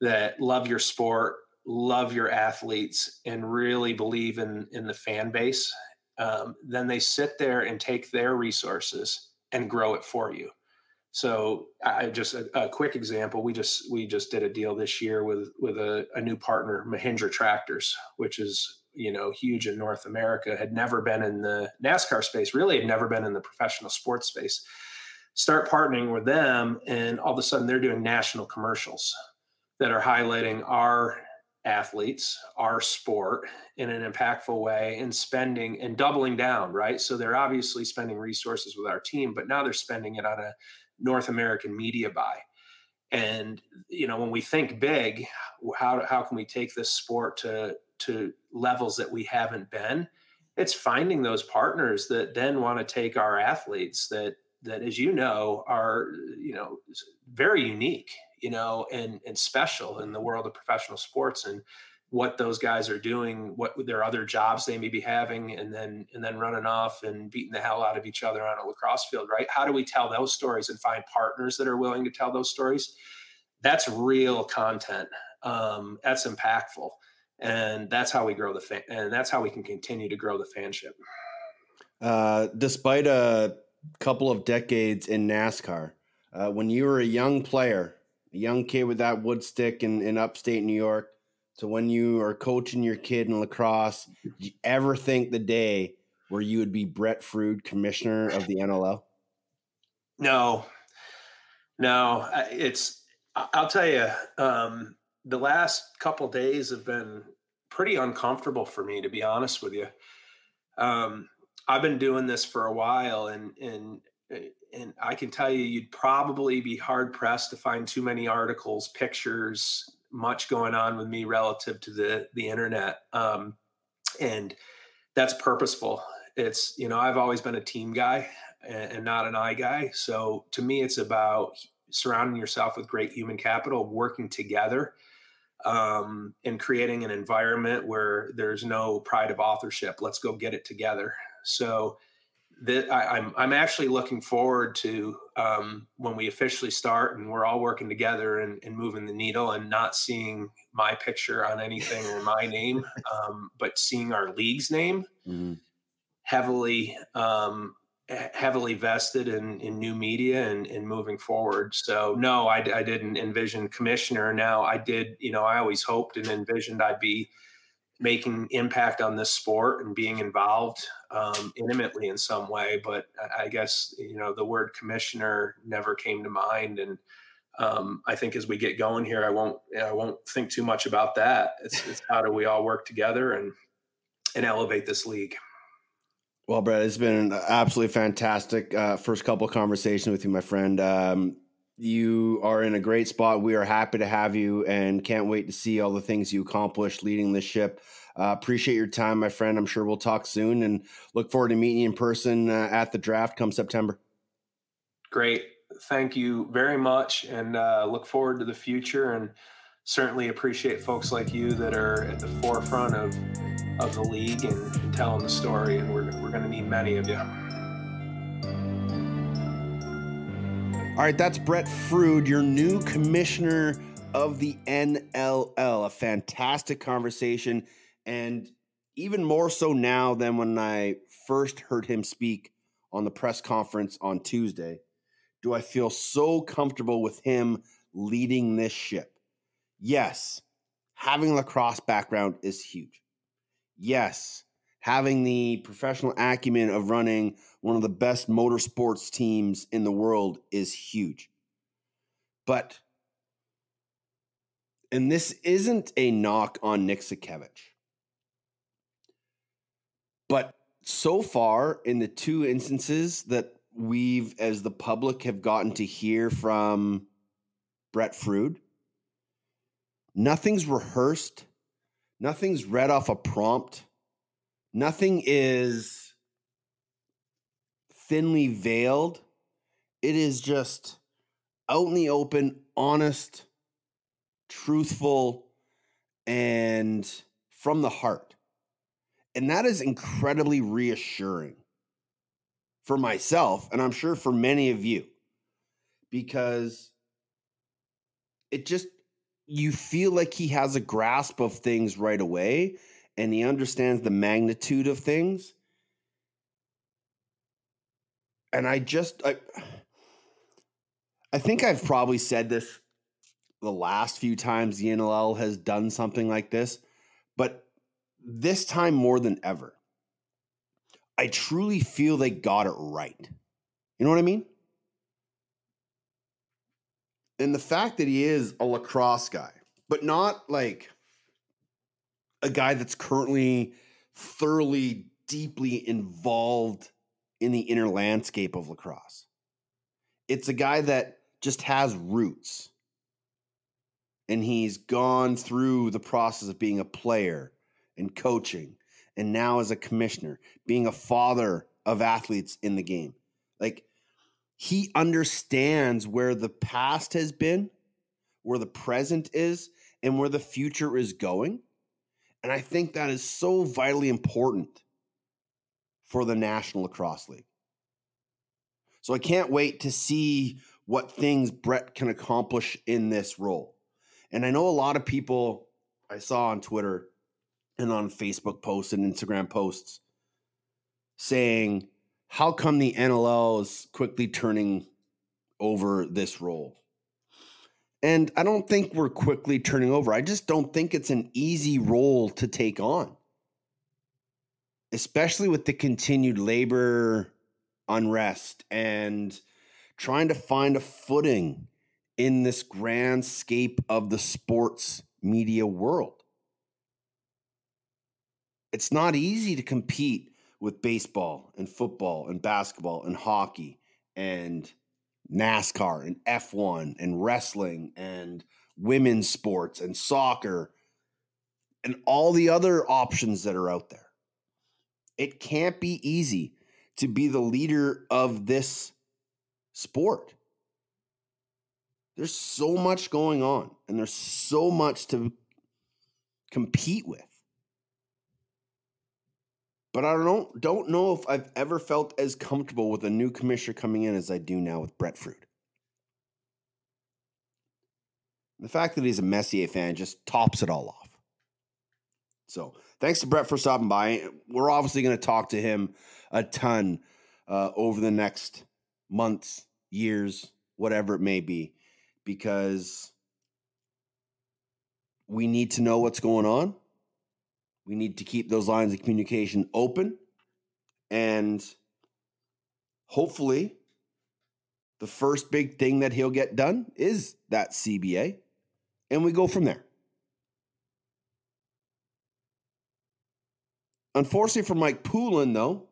that love your sport, love your athletes, and really believe in in the fan base. Um, then they sit there and take their resources and grow it for you. So I just a, a, quick example. We just we just did a deal this year with with a, a, new partner, Mahindra Tractors, which is you know huge in North America. Had never been in the NASCAR space. Really, had never been in the professional sports space. Start partnering with them, and all of a sudden they're doing national commercials that are highlighting our athletes, our sport in an impactful way and spending and doubling down, right? So they're obviously spending resources with our team, but now they're spending it on a North American media buy. And you know, when we think big, how how can we take this sport to to levels that we haven't been? It's finding those partners that then want to take our athletes that that, as you know, are you know very unique, you know, and and special in the world of professional sports and what those guys are doing, what their other jobs they may be having, and then and then running off and beating the hell out of each other on a lacrosse field, right? How do we tell those stories and find partners that are willing to tell those stories? That's real content. Um, that's impactful, and that's how we grow the fan, and that's how we can continue to grow the fanship. Uh, despite a couple of decades in NASCAR, uh, when you were a young player, a young kid with that wood stick in, in upstate New York so when you are coaching your kid in lacrosse, did you ever think the day where you would be Brett Frood, commissioner of the NLL? No, no. It's I'll tell you, um, the last couple days have been pretty uncomfortable for me, to be honest with you. Um, I've been doing this for a while, and and and I can tell you, you'd probably be hard pressed to find too many articles, pictures, much going on with me relative to the the internet. Um, and that's purposeful. It's you know i've always been a team guy and, and not an i guy. So to me it's about surrounding yourself with great human capital working together um, and creating an environment where there's no pride of authorship let's go get it together so that I, am I'm, I'm actually looking forward to um, when we officially start and we're all working together and, and, moving the needle and not seeing my picture on anything or my name, um, but seeing our league's name mm-hmm. heavily um, heavily vested in, in new media and, and moving forward. So no, I, I didn't envision commissioner. Now I did, you know, I always hoped and envisioned I'd be making impact on this sport and being involved um, intimately in some way. But I guess you know the word commissioner never came to mind, and um, I think as we get going here, I won't I won't think too much about that. It's, it's how do we all work together and and elevate this league. Well, Brett, it's been an absolutely fantastic uh, first couple conversations with you, my friend. Um, You are in a great spot. We are happy to have you and can't wait to see all the things you accomplished leading this ship. Uh, appreciate your time, my friend. I'm sure we'll talk soon and look forward to meeting you in person uh, at the draft come September. Great. Thank you very much and uh, look forward to the future and certainly appreciate folks like you that are at the forefront of, of the league and, and telling the story. And we're, we're going to need many of you. All right, that's Brett Frood, your new commissioner of the NLL. A fantastic conversation, and even more so now than when I first heard him speak on the press conference on Tuesday. Do I feel so comfortable with him leading this ship? Yes, having lacrosse background is huge. Yes, having the professional acumen of running one of the best motorsports teams in the world is huge. But, and this isn't a knock on Nick Sakiewicz, but so far in the two instances that we've, as the public, have gotten to hear from Brett Frood, nothing's rehearsed, nothing's read off a prompt, nothing is thinly veiled. It is just out in the open, honest, truthful, and from the heart. And that is incredibly reassuring for myself, and I'm sure for many of you, because it just, you feel like he has a grasp of things right away and he understands the magnitude of things. And I just, I, I think I've probably said this the last few times the NLL has done something like this, but this time more than ever, I truly feel they got it right. You know what I mean? And the fact that he is a lacrosse guy, but not like a guy that's currently thoroughly, deeply involved in the inner landscape of lacrosse. It's a guy that just has roots. And he's gone through the process of being a player and coaching, and now as a commissioner, being a father of athletes in the game. Like, he understands where the past has been, where the present is, and where the future is going. And I think that is so vitally important for the National Lacrosse League. So I can't wait to see what things Brett can accomplish in this role. And I know a lot of people I saw on Twitter and on Facebook posts and Instagram posts saying, how come the NLL is quickly turning over this role? And I don't think we're quickly turning over. I just don't think it's an easy role to take on, especially with the continued labor unrest and trying to find a footing in this grand scape of the sports media world. It's not easy to compete with baseball and football and basketball and hockey and NASCAR and F1 and wrestling and women's sports and soccer and all the other options that are out there. It can't be easy to be the leader of this sport. There's so much going on and there's so much to compete with. But I don't don't know if I've ever felt as comfortable with a new commissioner coming in as I do now with Brett Frood. The fact that he's a Messier fan just tops it all off. So thanks to Brett for stopping by. We're obviously going to talk to him a ton uh, over the next months, years, whatever it may be, because we need to know what's going on. We need to keep those lines of communication open. And hopefully, the first big thing that he'll get done is that CBA. And we go from there. Unfortunately for Mike Poulin, though,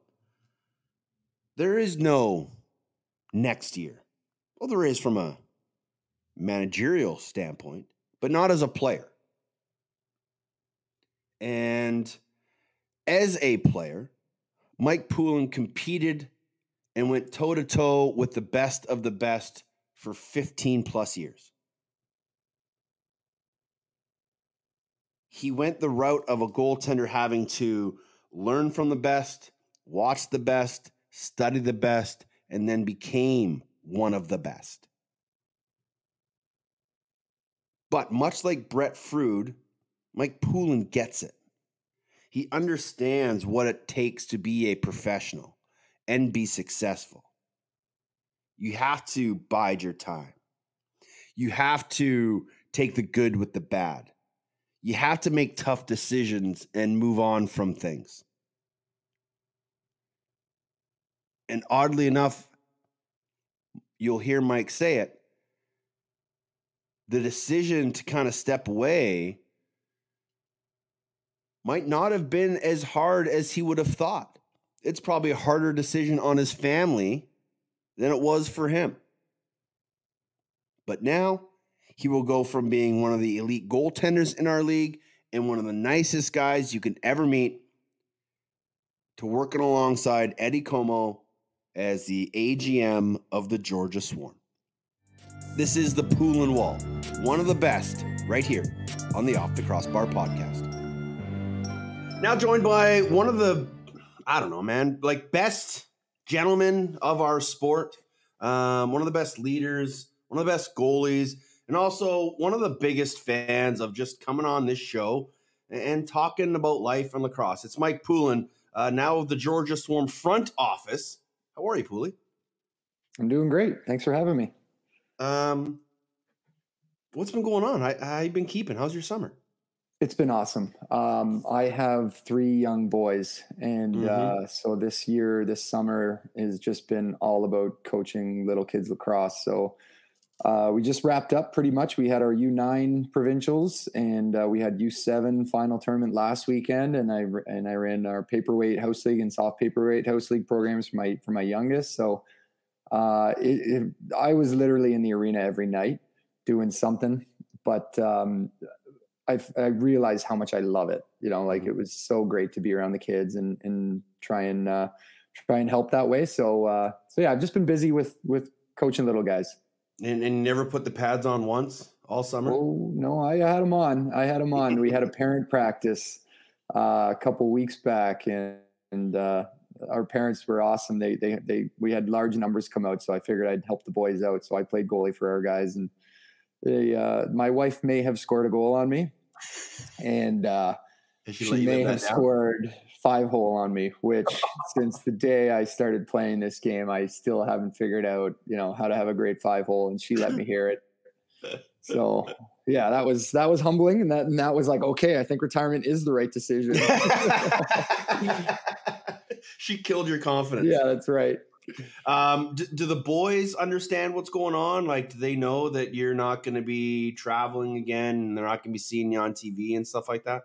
there is no next year. Well, there is from a managerial standpoint, but not as a player. And as a player, Mike Poulin competed and went toe to toe with the best of the best for 15 plus years. He went the route of a goaltender having to learn from the best, watch the best, study the best, and then became one of the best. But much like Brett Frood, Mike Poulin gets it. He understands what it takes to be a professional and be successful. You have to bide your time. You have to take the good with the bad. You have to make tough decisions and move on from things. And oddly enough, you'll hear Mike say it the decision to kind of step away might not have been as hard as he would have thought. It's probably a harder decision on his family than it was for him. But now he will go from being one of the elite goaltenders in our league and one of the nicest guys you can ever meet to working alongside Eddie Comeau as the AGM of the Georgia Swarm. This is the Pool and Wall, one of the best, right here on the Off the Crossbar podcast. Now joined by one of the, I don't know, man, like best gentlemen of our sport, um, one of the best leaders, one of the best goalies, and also one of the biggest fans of just coming on this show and talking about life and lacrosse. It's Mike Poulin, uh, now of the Georgia Swarm front office. How are you, Pooley? I'm doing great. Thanks for having me. Um, what's been going on? I, how you been keeping? How's your summer? It's been awesome. Um, I have three young boys, and Mhm. uh, so this year, this summer, has just been all about coaching little kids lacrosse. So uh, we just wrapped up pretty much. We had our U9 provincials, and uh, we had U7 final tournament last weekend, and I and I ran our paperweight house league and soft paperweight house league programs for my for my youngest. So uh, it, it, I was literally in the arena every night doing something, but um, I, I realized how much I love it. You know, like it was so great to be around the kids and and try and uh, try and help that way. So uh, so yeah, I've just been busy with with coaching little guys. And, and never put the pads on once all summer? Oh no, I had them on. I had them on. we had a parent practice uh, a couple weeks back, and, and uh, our parents were awesome. They they they we had large numbers come out, so I figured I'd help the boys out. So I played goalie for our guys, and they uh, my wife may have scored a goal on me, and uh, she she, may have scored five hole on me. Which since the day I started playing this game, I still haven't figured out you know how to have a great five hole, and she let me hear it. So yeah, that was that was humbling, and that and that was like okay, I think retirement is the right decision. she killed your confidence. yeah, that's right. Um, do, do the boys understand what's going on? Like, do they know that you're not going to be traveling again and they're not going to be seeing you on TV and stuff like that?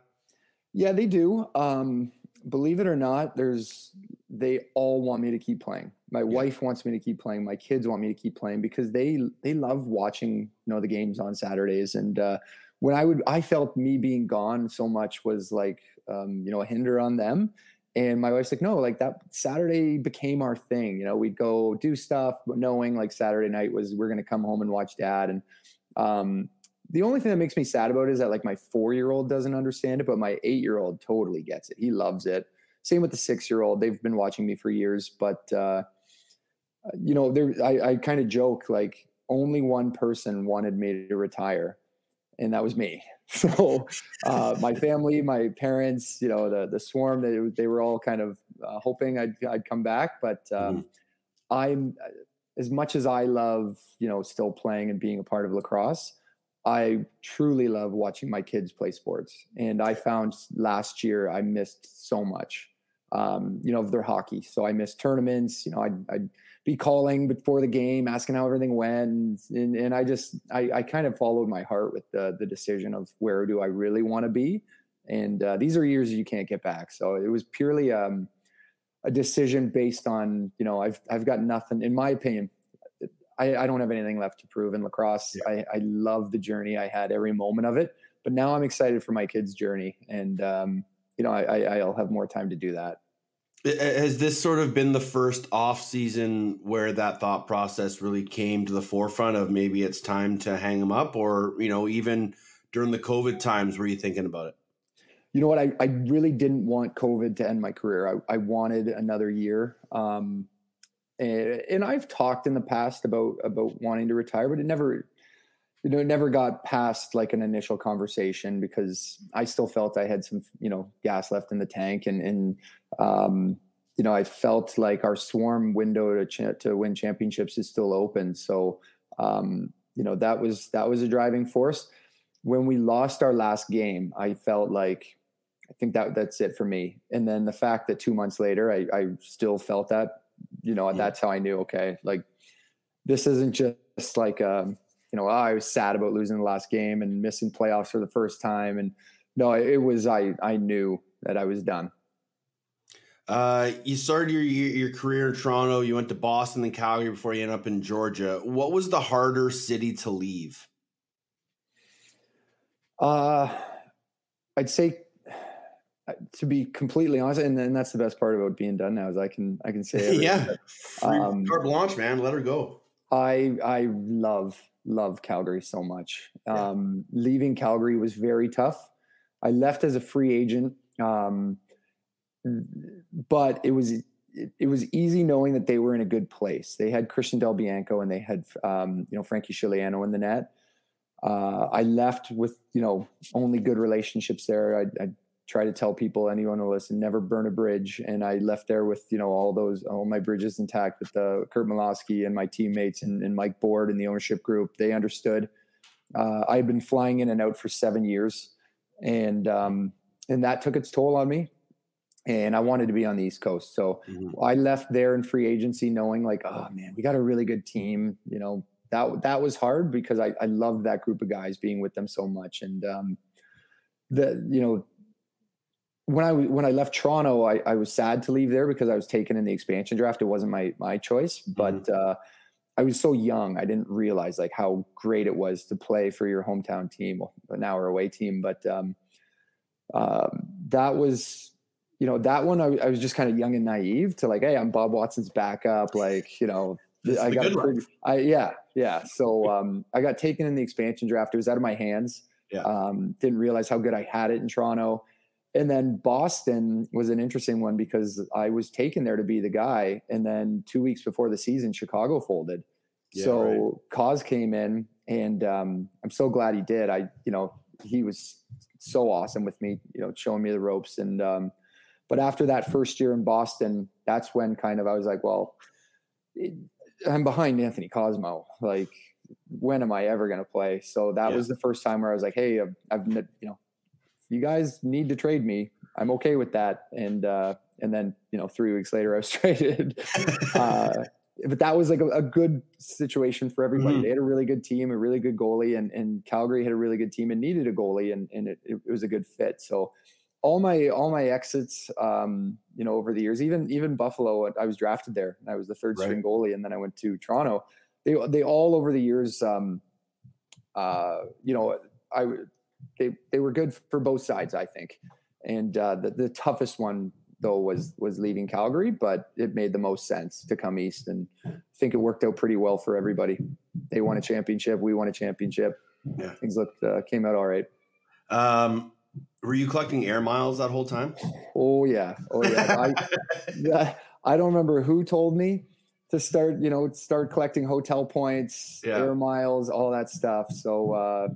Yeah, they do. Um, believe it or not, there's they all want me to keep playing. My wife wants me to keep playing. My kids want me to keep playing because they they love watching you know the games on Saturdays. And uh, when I would, I felt me being gone so much was like um, you know a hinder on them. And my wife's like, no, like that Saturday became our thing. You know, we'd go do stuff, but knowing like Saturday night was we're gonna come home and watch dad. And um, the only thing that makes me sad about it is that like my four year old doesn't understand it, but my eight year old totally gets it. He loves it. Same with the six year old. They've been watching me for years, but uh, you know, there I, I kind of joke like only one person wanted me to retire, and that was me. So uh, my family, my parents, you know, the the swarm, they they were all kind of uh, hoping I'd I'd come back, but um, I'm as much as I love, you know, still playing and being a part of lacrosse. I truly love watching my kids play sports, and I found last year I missed so much, um, you know, of their hockey. So I missed tournaments. You know, I'd, I'd be calling before the game, asking how everything went, and, and I just I, I kind of followed my heart with the the decision of where do I really want to be, and uh, these are years you can't get back. So it was purely um, a decision based on you know I've I've got nothing in my opinion. I, I don't have anything left to prove in lacrosse. Yeah. I, I love the journey. I had every moment of it, but now I'm excited for my kids' journey, and um, you know, I, I, I'll have more time to do that. Has this sort of been the first off season where that thought process really came to the forefront of maybe it's time to hang them up, or you know, even during the COVID times, were you thinking about it? You know what? I, I really didn't want COVID to end my career. I, I wanted another year. Um, and, and I've talked in the past about about wanting to retire, but it never, you know, it never got past like an initial conversation because I still felt I had some, you know, gas left in the tank, and and um, you know, I felt like our swarm window to ch- to win championships is still open. So, um, you know, that was that was a driving force. When we lost our last game, I felt like I think that that's it for me. And then the fact that two months later, I, I still felt that, you know, Yeah. that's how I knew, okay, like this isn't just like, um, you know, oh, I was sad about losing the last game and missing playoffs for the first time. And no, it was, I, I knew that I was done. Uh, you started your your career in Toronto. You went to Boston and Calgary before you ended up in Georgia. What was the harder city to leave? Uh, I'd say to be completely honest, and, and that's the best part about being done now is I can, I can say, yeah, Um, carte blanche, man. Let her go. I I love love Calgary so much. Yeah. Um, leaving Calgary was very tough. I left as a free agent, um, but it was it, it was easy knowing that they were in a good place. They had Christian Del Bianco and they had um, you know Frankie Scigliano in the net. Uh, I left with you know only good relationships there. I, I try to tell people anyone who listen never burn a bridge, and I left there with you know all those all my bridges intact with uh, Curt Malawsky and my teammates and, and Mike Board and the ownership group. They understood. Uh, I had been flying in and out for seven years, and um, and that took its toll on me. And I wanted to be on the East Coast, so Mhm. I left there in free agency, knowing like, oh man, we got a really good team. You know, that that was hard because I I loved that group of guys, being with them so much, and um, the you know when I when I left Toronto, I, I was sad to leave there because I was taken in the expansion draft. It wasn't my my choice, but uh, I was so young, I didn't realize like how great it was to play for your hometown team, an hour away team. But um, um, that was you know that one I, I was just kind of young and naive to like, hey, I'm Bob Watson's backup, like you know. I got pretty- I yeah yeah. So um, I got taken in the expansion draft. It was out of my hands. Yeah. Um, didn't realize how good I had it in Toronto. And then Boston was an interesting one because I was taken there to be the guy. And then two weeks before the season, Chicago folded. Yeah, so right. Cause came in, and um, I'm so glad he did. I, you know, he was so awesome with me, you know, showing me the ropes. And um, but after that first year in Boston, that's when kind of I was like, well, it, I'm behind Anthony Cosmo. Like, when am I ever going to play? So that Yeah. was the first time where I was like, hey, I've, I've you know, you guys need to trade me. I'm okay with that. And uh, and then you know, three weeks later, I was traded. uh, but that was like a, a good situation for everybody. Mhm. They had a really good team, a really good goalie, and and Calgary had a really good team and needed a goalie, and and it, it was a good fit. So all my all my exits, um, you know, over the years, even even Buffalo, I was drafted there, I was the third Right. string goalie, and then I went to Toronto. They they all over the years, um, uh, you know, I they they were good for both sides, I think. And uh, the the toughest one though was was leaving Calgary, but it made the most sense to come east, and I think it worked out pretty well for everybody. They won a championship, we won a championship. Yeah. Things looked uh, came out all right. Um, were you collecting air miles that whole time? Oh yeah, oh yeah. I, Yeah, I don't remember who told me to start, you know, start collecting hotel points, Yeah. air miles, all that stuff. So uh,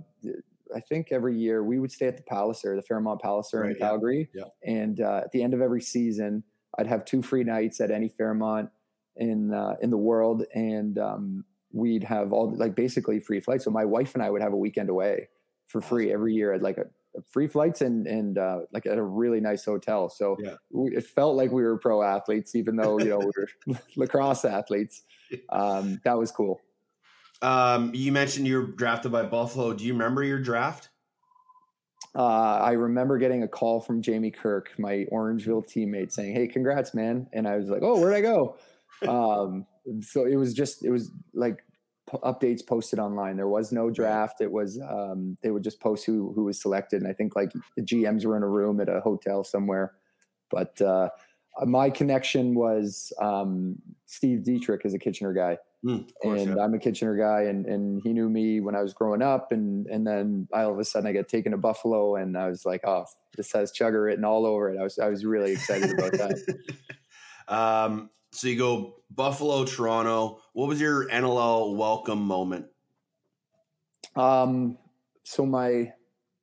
I think every year we would stay at the Palliser, the Fairmont Palliser Right, in Calgary. yeah. And uh, at the end of every season, I'd have two free nights at any Fairmont in uh, in the world, and um, we'd have all like basically free flights. So my wife and I would have a weekend away for free every year at like a free flights and and uh, like at a really nice hotel. So Yeah. we, it felt like we were pro athletes, even though you know we were lacrosse athletes. Um, that was cool. Um, you mentioned you were drafted by Buffalo. Do you remember your draft? Uh, I remember getting a call from Jamie Kirk, my Orangeville teammate, saying, "Hey, congrats, man!" And I was like, "Oh, where'd I go?" um, so it was just it was like p- updates posted online. There was no draft. It was um, they would just post who who was selected, and I think like the GMs were in a room at a hotel somewhere. But uh, my connection was um, Steve Dietrich is a Kitchener guy, Mm, course, and yeah. I'm a Kitchener guy, and and he knew me when I was growing up, and and then all of a sudden I got taken to Buffalo, and I was like, oh, this has Chugger written all over it. I was I was really excited about that. um, so you go Buffalo, Toronto. What was your NLL welcome moment? Um, so my,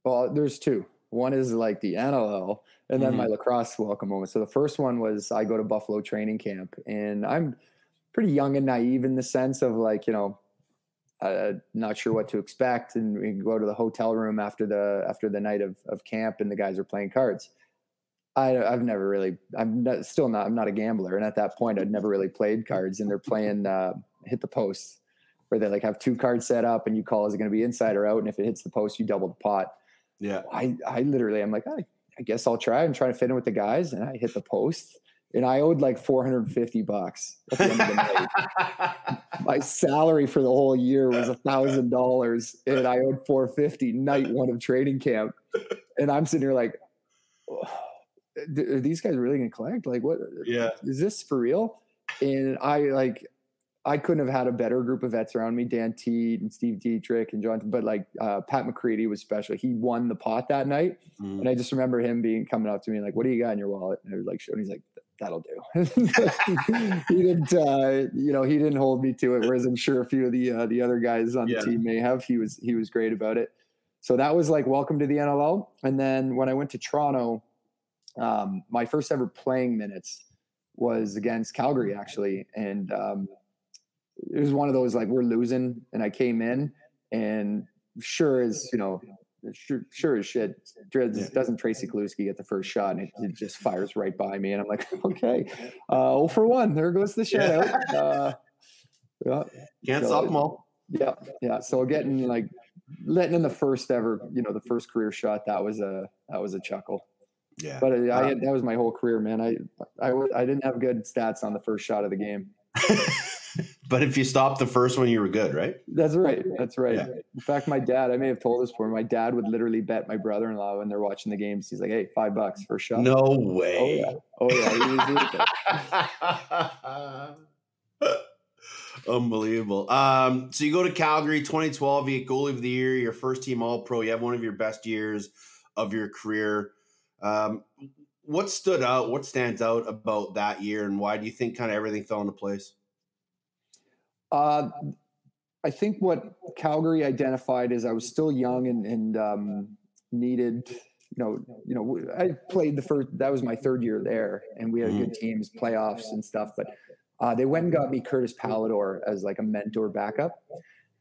well, there's two. One is like the NLL, and then my lacrosse welcome moment. So the first one was I go to Buffalo training camp, and I'm pretty young and naive in the sense of like you know, uh, not sure what to expect, and we go to the hotel room after the after the night of of camp, and the guys are playing cards. I, I've never really, I'm not, still not, I'm not a gambler. And at that point, I'd never really played cards and they're playing, uh, hit the post where they like have two cards set up and you call, is it going to be inside or out? And if it hits the post, you double the pot. Yeah. I, I literally, I'm like, I, I guess I'll try and try to fit in with the guys. And I hit the post and I owed like 450 bucks at the end of the night. My salary for the whole year was a thousand dollars and I owed 450 night one of training camp. And I'm sitting here like, oh, are these guys really gonna collect? Like, what yeah. is this for real? And I like, I couldn't have had a better group of vets around me, Dan Teat and Steve Dietrich and John, but like uh, Pat McCready was special. He won the pot that night. Mm. And I just remember him being coming up to me like, "What do you got in your wallet?" And I was like, "Show." And he's like, "That'll do." he didn't, uh, you know, he didn't hold me to it. Whereas I'm sure a few of the uh, the other guys on Yeah. the team may have. He was he was great about it. So that was like welcome to the NLL. And then when I went to Toronto, um, my first ever playing minutes was against Calgary actually, and um, it was one of those like we're losing, and I came in and sure as you know sure, sure as shit, Dreads Yeah. doesn't Tracey Kelusky get the first shot and it, it just fires right by me. And I'm like, okay, uh, oh for one, there goes the shutout. Uh, yeah, Can't So- stop them all. yeah, yeah. So getting like letting in the first ever, you know, the first career shot, that was a that was a chuckle. Yeah. But I, I had, that was my whole career, man. I, I I didn't have good stats on the first shot of the game. but if you stopped the first one, you were good, right? That's right. That's right. Yeah. In fact, my dad, I may have told this before. My dad would literally bet my brother-in-law when they're watching the games. He's like, "Hey, five bucks for a shot." No Oh way. yeah. Oh yeah. Doing it. Unbelievable. Um, so you go to Calgary 2012, you get goalie of the year, your first team all pro. You have one of your best years of your career. Um, what stood out? What stands out about that year, and why do you think kind of everything fell into place? Uh, I think what Calgary identified is I was still young and, and um, needed, you know, you know, I played the first. That was my third year there, and we had good teams, playoffs and stuff. But uh, they went and got me Curtis Palidwor as like a mentor backup.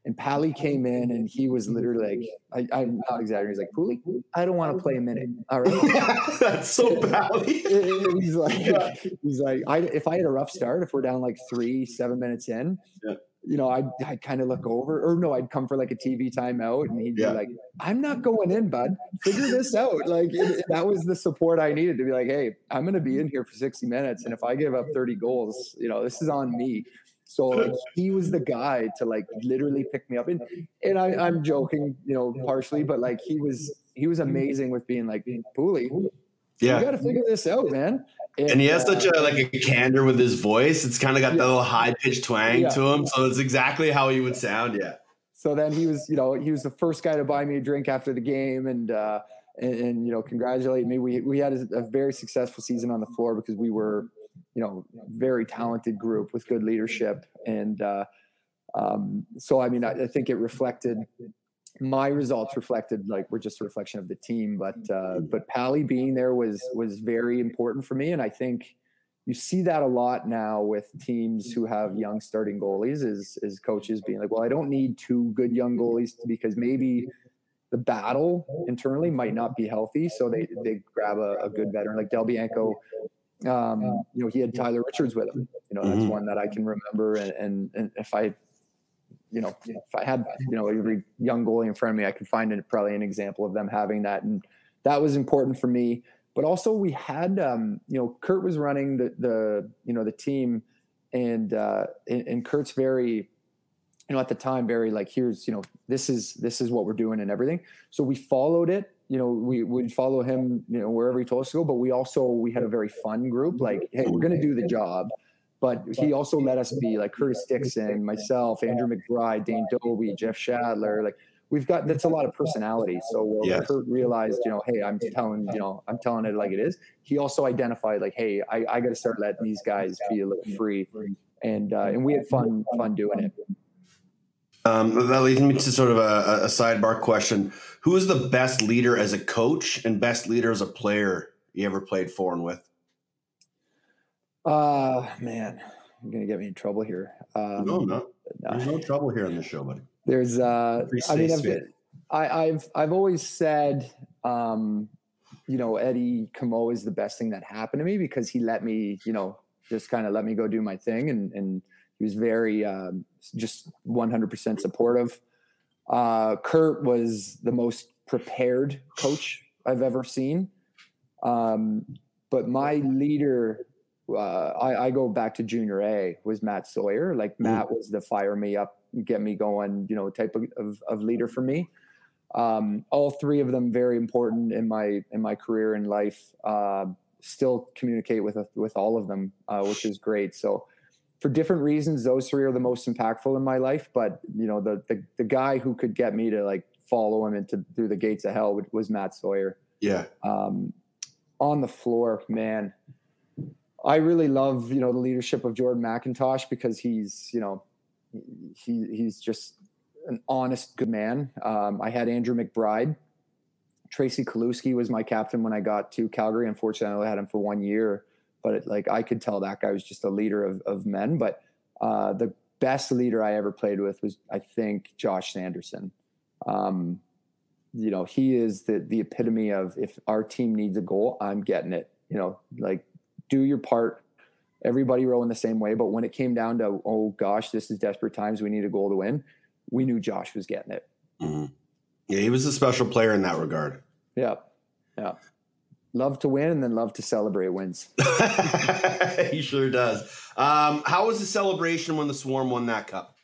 And Pally came in and he was literally like, I, I'm not exaggerating. He's like, Pooley, I don't want to play a minute. All right. That's so bad. he's like, he's like, I, if I had a rough start, if we're down like three, seven minutes in, Yeah. you know, I'd, I'd kind of look over, or no, I'd come for like a TV timeout, and he'd Yeah. be like, "I'm not going in, bud. Figure this out." Like it- that was the support I needed to be like, "Hey, I'm going to be in here for 60 minutes, and if I give up 30 goals, you know, this is on me." So like he was the guy to like literally pick me up, and and I, I'm joking, you know, partially, but like he was he was amazing with being like, being "Pooley, Yeah. you got to figure this out, man." And he has uh, such a like a candor with his voice. It's kind of got that little high pitched twang Yeah. to him. So it's exactly how he would sound. Yeah. so then he was, you know, he was the first guy to buy me a drink after the game and, uh, and, and you know, congratulate me. We, we had a, a very successful season on the floor because we were, you know, very talented group with good leadership. And, uh, um, so, I mean, I, I think it reflected my results reflected like we're just a reflection of the team, but, uh, but Pally being there was, was very important for me. And I think, you see that a lot now with teams who have young starting goalies is is coaches being like, well, I don't need two good young goalies because maybe the battle internally might not be healthy, so they they grab a, a good veteran like Del Bianco. Um, you know, he had Tyler Richards with him. You know, that's Mhm. one that I can remember. And, and and if I, you know, if I had you know every young goalie in front of me, I could find it, probably an example of them having that, and that was important for me but also we had um, you know Curt was running the the you know the team and uh, and, and Curt's very you know, at the time, very like, here's, you know, this is this is what we're doing and everything. So we followed it. You know, we would follow him, you know, wherever he told us to go. But we also we had a very fun group. Like, hey, we're gonna do the job. But he also let us be like Curtis Dixon, myself, Andrew McBride, Dane Dobbie, Jeff Shattler. Like we've got that's a lot of personality. So Yes. Curt realized, you know, hey, I'm telling, you know, I'm telling it like it is. He also identified like, hey, I, I got to start letting these guys be a little free, and uh, and we had fun fun doing it. Um, that leads me to sort of a, a sidebar question. Who is the best leader as a coach and best leader as a player you ever played for and with? Uh man, you're gonna get me in trouble here. Um, no, no. There's no trouble here on the show, buddy. There's uh I mean I've. I, I've I've always said um you know Eddie Comeau is the best thing that happened to me because he let me you know just kind of let me go do my thing and and he was very um, just 100% supportive. Uh, Curt was the most prepared coach I've ever seen. Um, but my leader, uh, I, I go back to junior A, was Matt Sawyer. Like Matt was the fire me up, get me going, you know, type of, of, of leader for me. Um, all three of them very important in my in my career and life. Uh, still communicate with with all of them, uh, which is great. So for different reasons, those three are the most impactful in my life. But you know, the the, the guy who could get me to like follow him into through the gates of hell was Matt Sawyer Yeah. um, on the floor, man. I really love you know the leadership of Jordan MacIntosh because he's you know he he's just an honest good man. Um, I had Andrew McBride, Tracey Kelusky was my captain when I got to Calgary. Unfortunately, I only had him for one year, but it, like I could tell that guy was just a leader of, of men. But uh, the best leader I ever played with was I think Josh Sanderson. Um, you know, he is the the epitome of if our team needs a goal, I'm getting it. You know, like do your part. Everybody rowing the same way, but when it came down to oh gosh, this is desperate times, we need a goal to win. We knew Josh was getting it. Mhm. Yeah, he was a special player in that regard. Yeah, yeah. Love to win and then love to celebrate wins. he sure does. Um, how was the celebration when the Swarm won that cup?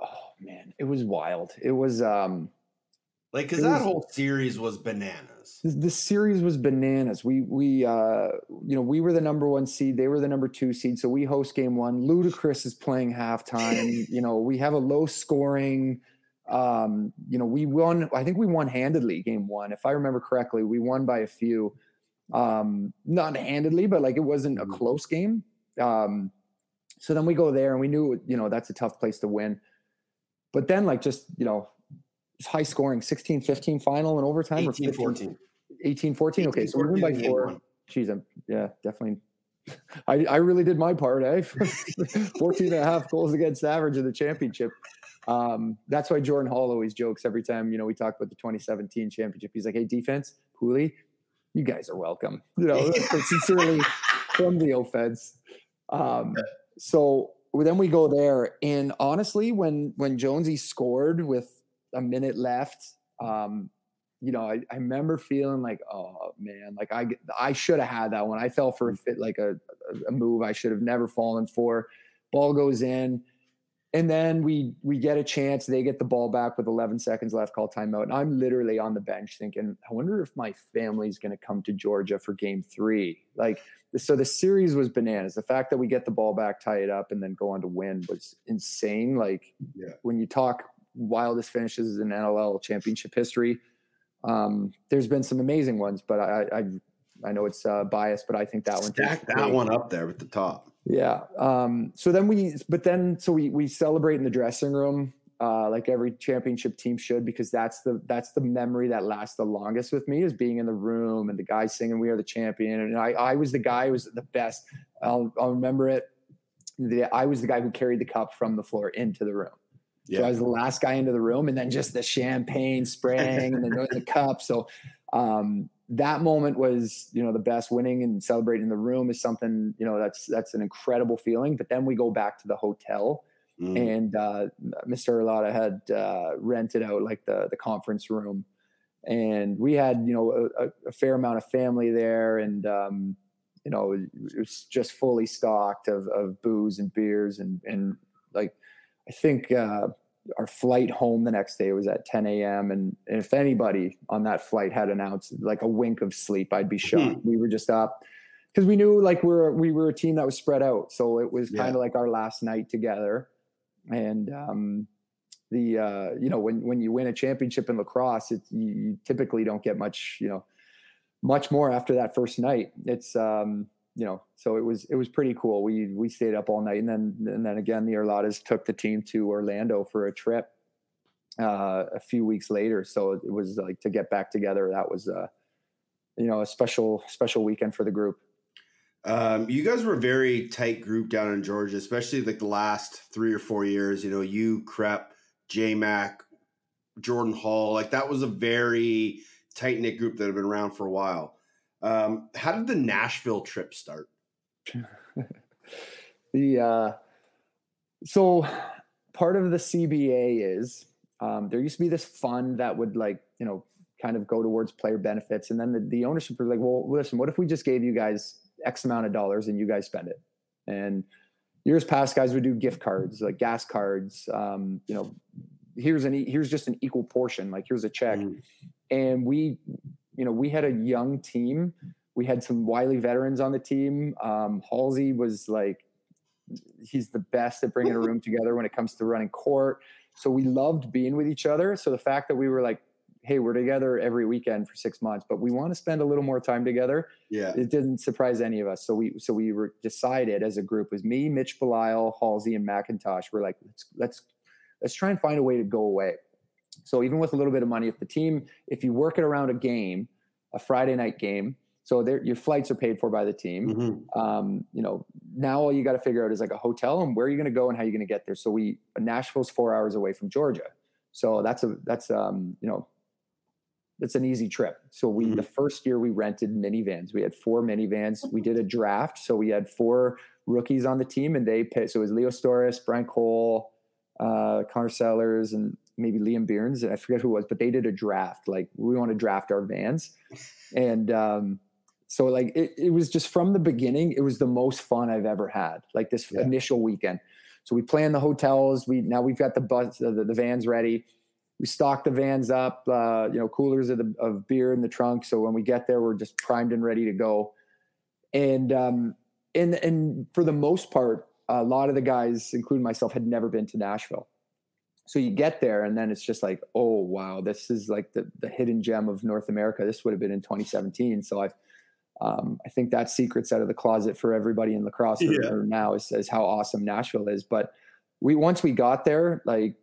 Oh man, it was wild. It was um Like, because that was- whole series was bananas. the, the series was bananas. We we uh you know we were the number one seed, they were the number two seed. So we host game one. Ludacris is playing halftime. you know we have a low scoring. Um, you know we won. I think we won handedly game one, if I remember correctly. We won by a few. Um, not handedly, but like it wasn't a close game. Um, so then we go there and we knew you know that's a tough place to win. But then like just you know high scoring 16-15 final and overtime or 18 15 14. 18 14 okay so we win by four. Jeez, I'm, yeah definitely I, I really did my part eh 14 and a half goals against average in the championship um, that's why jordan hall always jokes every time you know we talk about the 2017 championship he's like hey defense Pooley, you guys are welcome you know sincerely from the offense um, so then we go there and honestly when when jonesy scored with a minute left um, you know, I, I remember feeling like, oh man, like I I should have had that one. I fell for a fit like a, a move I should have never fallen for. Ball goes in, and then we we get a chance. They get the ball back with 11 seconds left. Call timeout, and I'm literally on the bench thinking, I wonder if my family's going to come to Georgia for Game Three. Like, so the series was bananas. The fact that we get the ball back, tie it up, and then go on to win was insane. Like, Yeah. when you talk wildest finishes in NLL championship history. Um, there's been some amazing ones, but I I, I know it's uh, biased, but I think that one Stack that one up there at the top. Yeah. Um, so then we, but then so we we celebrate in the dressing room, uh, like every championship team should, because that's the that's the memory that lasts the longest with me is being in the room and the guys singing "We Are the Champion," and I I was the guy who was the best. I'll I'll remember it. The, I was the guy who carried the cup from the floor into the room. So I was the last guy into the room, and then just the champagne spraying and then the cup. So um, that moment was, you know, the best. Winning and celebrating in the room is something, you know, that's that's an incredible feeling. But then we go back to the hotel, Mm. and uh, Mr. Arlotta had uh, rented out like the the conference room, and we had, you know, a, a fair amount of family there, and um, you know, it was just fully stocked of of booze and beers and and like I think uh, our flight home the next day was at 10 a.m. And, and if anybody on that flight had an ounce, like a wink of sleep, I'd be shocked. We were just up because we knew like we're we were a team that was spread out, so it was kind of Yeah. like our last night together. And um, the uh, you know when when you win a championship in lacrosse, it, you, you typically don't get much you know much more after that first night. It's um, you know so it was it was pretty cool. We we stayed up all night, and then and then again the Arlottas took the team to Orlando for a trip uh, a few weeks later. So it was like to get back together. That was uh, you know a special special weekend for the group. Um, you guys were a very tight group down in Georgia, especially like the last three or four years. You know, you, Crep, J Mac, Jordan Hall, like that was a very tight knit group that had been around for a while. Um, how did the Nashville trip start? the uh, so part of the CBA is um, there used to be this fund that would like you know kind of go towards player benefits, and then the, the ownership was like, well, listen, what if we just gave you guys X amount of dollars and you guys spend it? And years past, guys would do gift cards, like gas cards. Um, you know, here's an here's just an equal portion, like here's a check, Mm. and we, you know, we had a young team. We had some wily veterans on the team. Um, Halsey was like he's the best at bringing a room together when it comes to running court. So we loved being with each other. So the fact that we were like, hey, we're together every weekend for six months, but we want to spend a little more time together. Yeah. It didn't surprise any of us. So we so we were decided as a group was me, Mitch Belisle, Halsey, and MacIntosh. We're like, let's let's let's try and find a way to go away. So even with a little bit of money, if the team, if you work it around a game, a Friday night game, so there, your flights are paid for by the team Mhm. um, you know, now all you got to figure out is like a hotel and where you're going to go and how you're going to get there. So we Nashville's four hours away from Georgia, so that's a that's um you know that's an easy trip. So we Mhm. the first year we rented minivans. We had four minivans. We did a draft, so we had four rookies on the team, and they picked. So it was Leo Stouros, Brian Cole, uh, Connor Sellers, and maybe Liam Byrnes. And I forget who it was, but they did a draft. Like we want to draft our vans, and um, so like it, it was just from the beginning it was the most fun i've ever had like this Yeah. initial weekend so we plan the hotels we now we've got the bus the, the vans ready we stock the vans up uh, you know coolers of, the, of beer in the trunk so when we get there we're just primed and ready to go and um and and for the most part a lot of the guys including myself had never been to nashville so you get there and then it's just like oh wow this is like the the hidden gem of north america this would have been in 2017 so i've um, I think that secret's out of the closet for everybody in lacrosse Yeah. or now is, is how awesome Nashville is. But we once we got there, like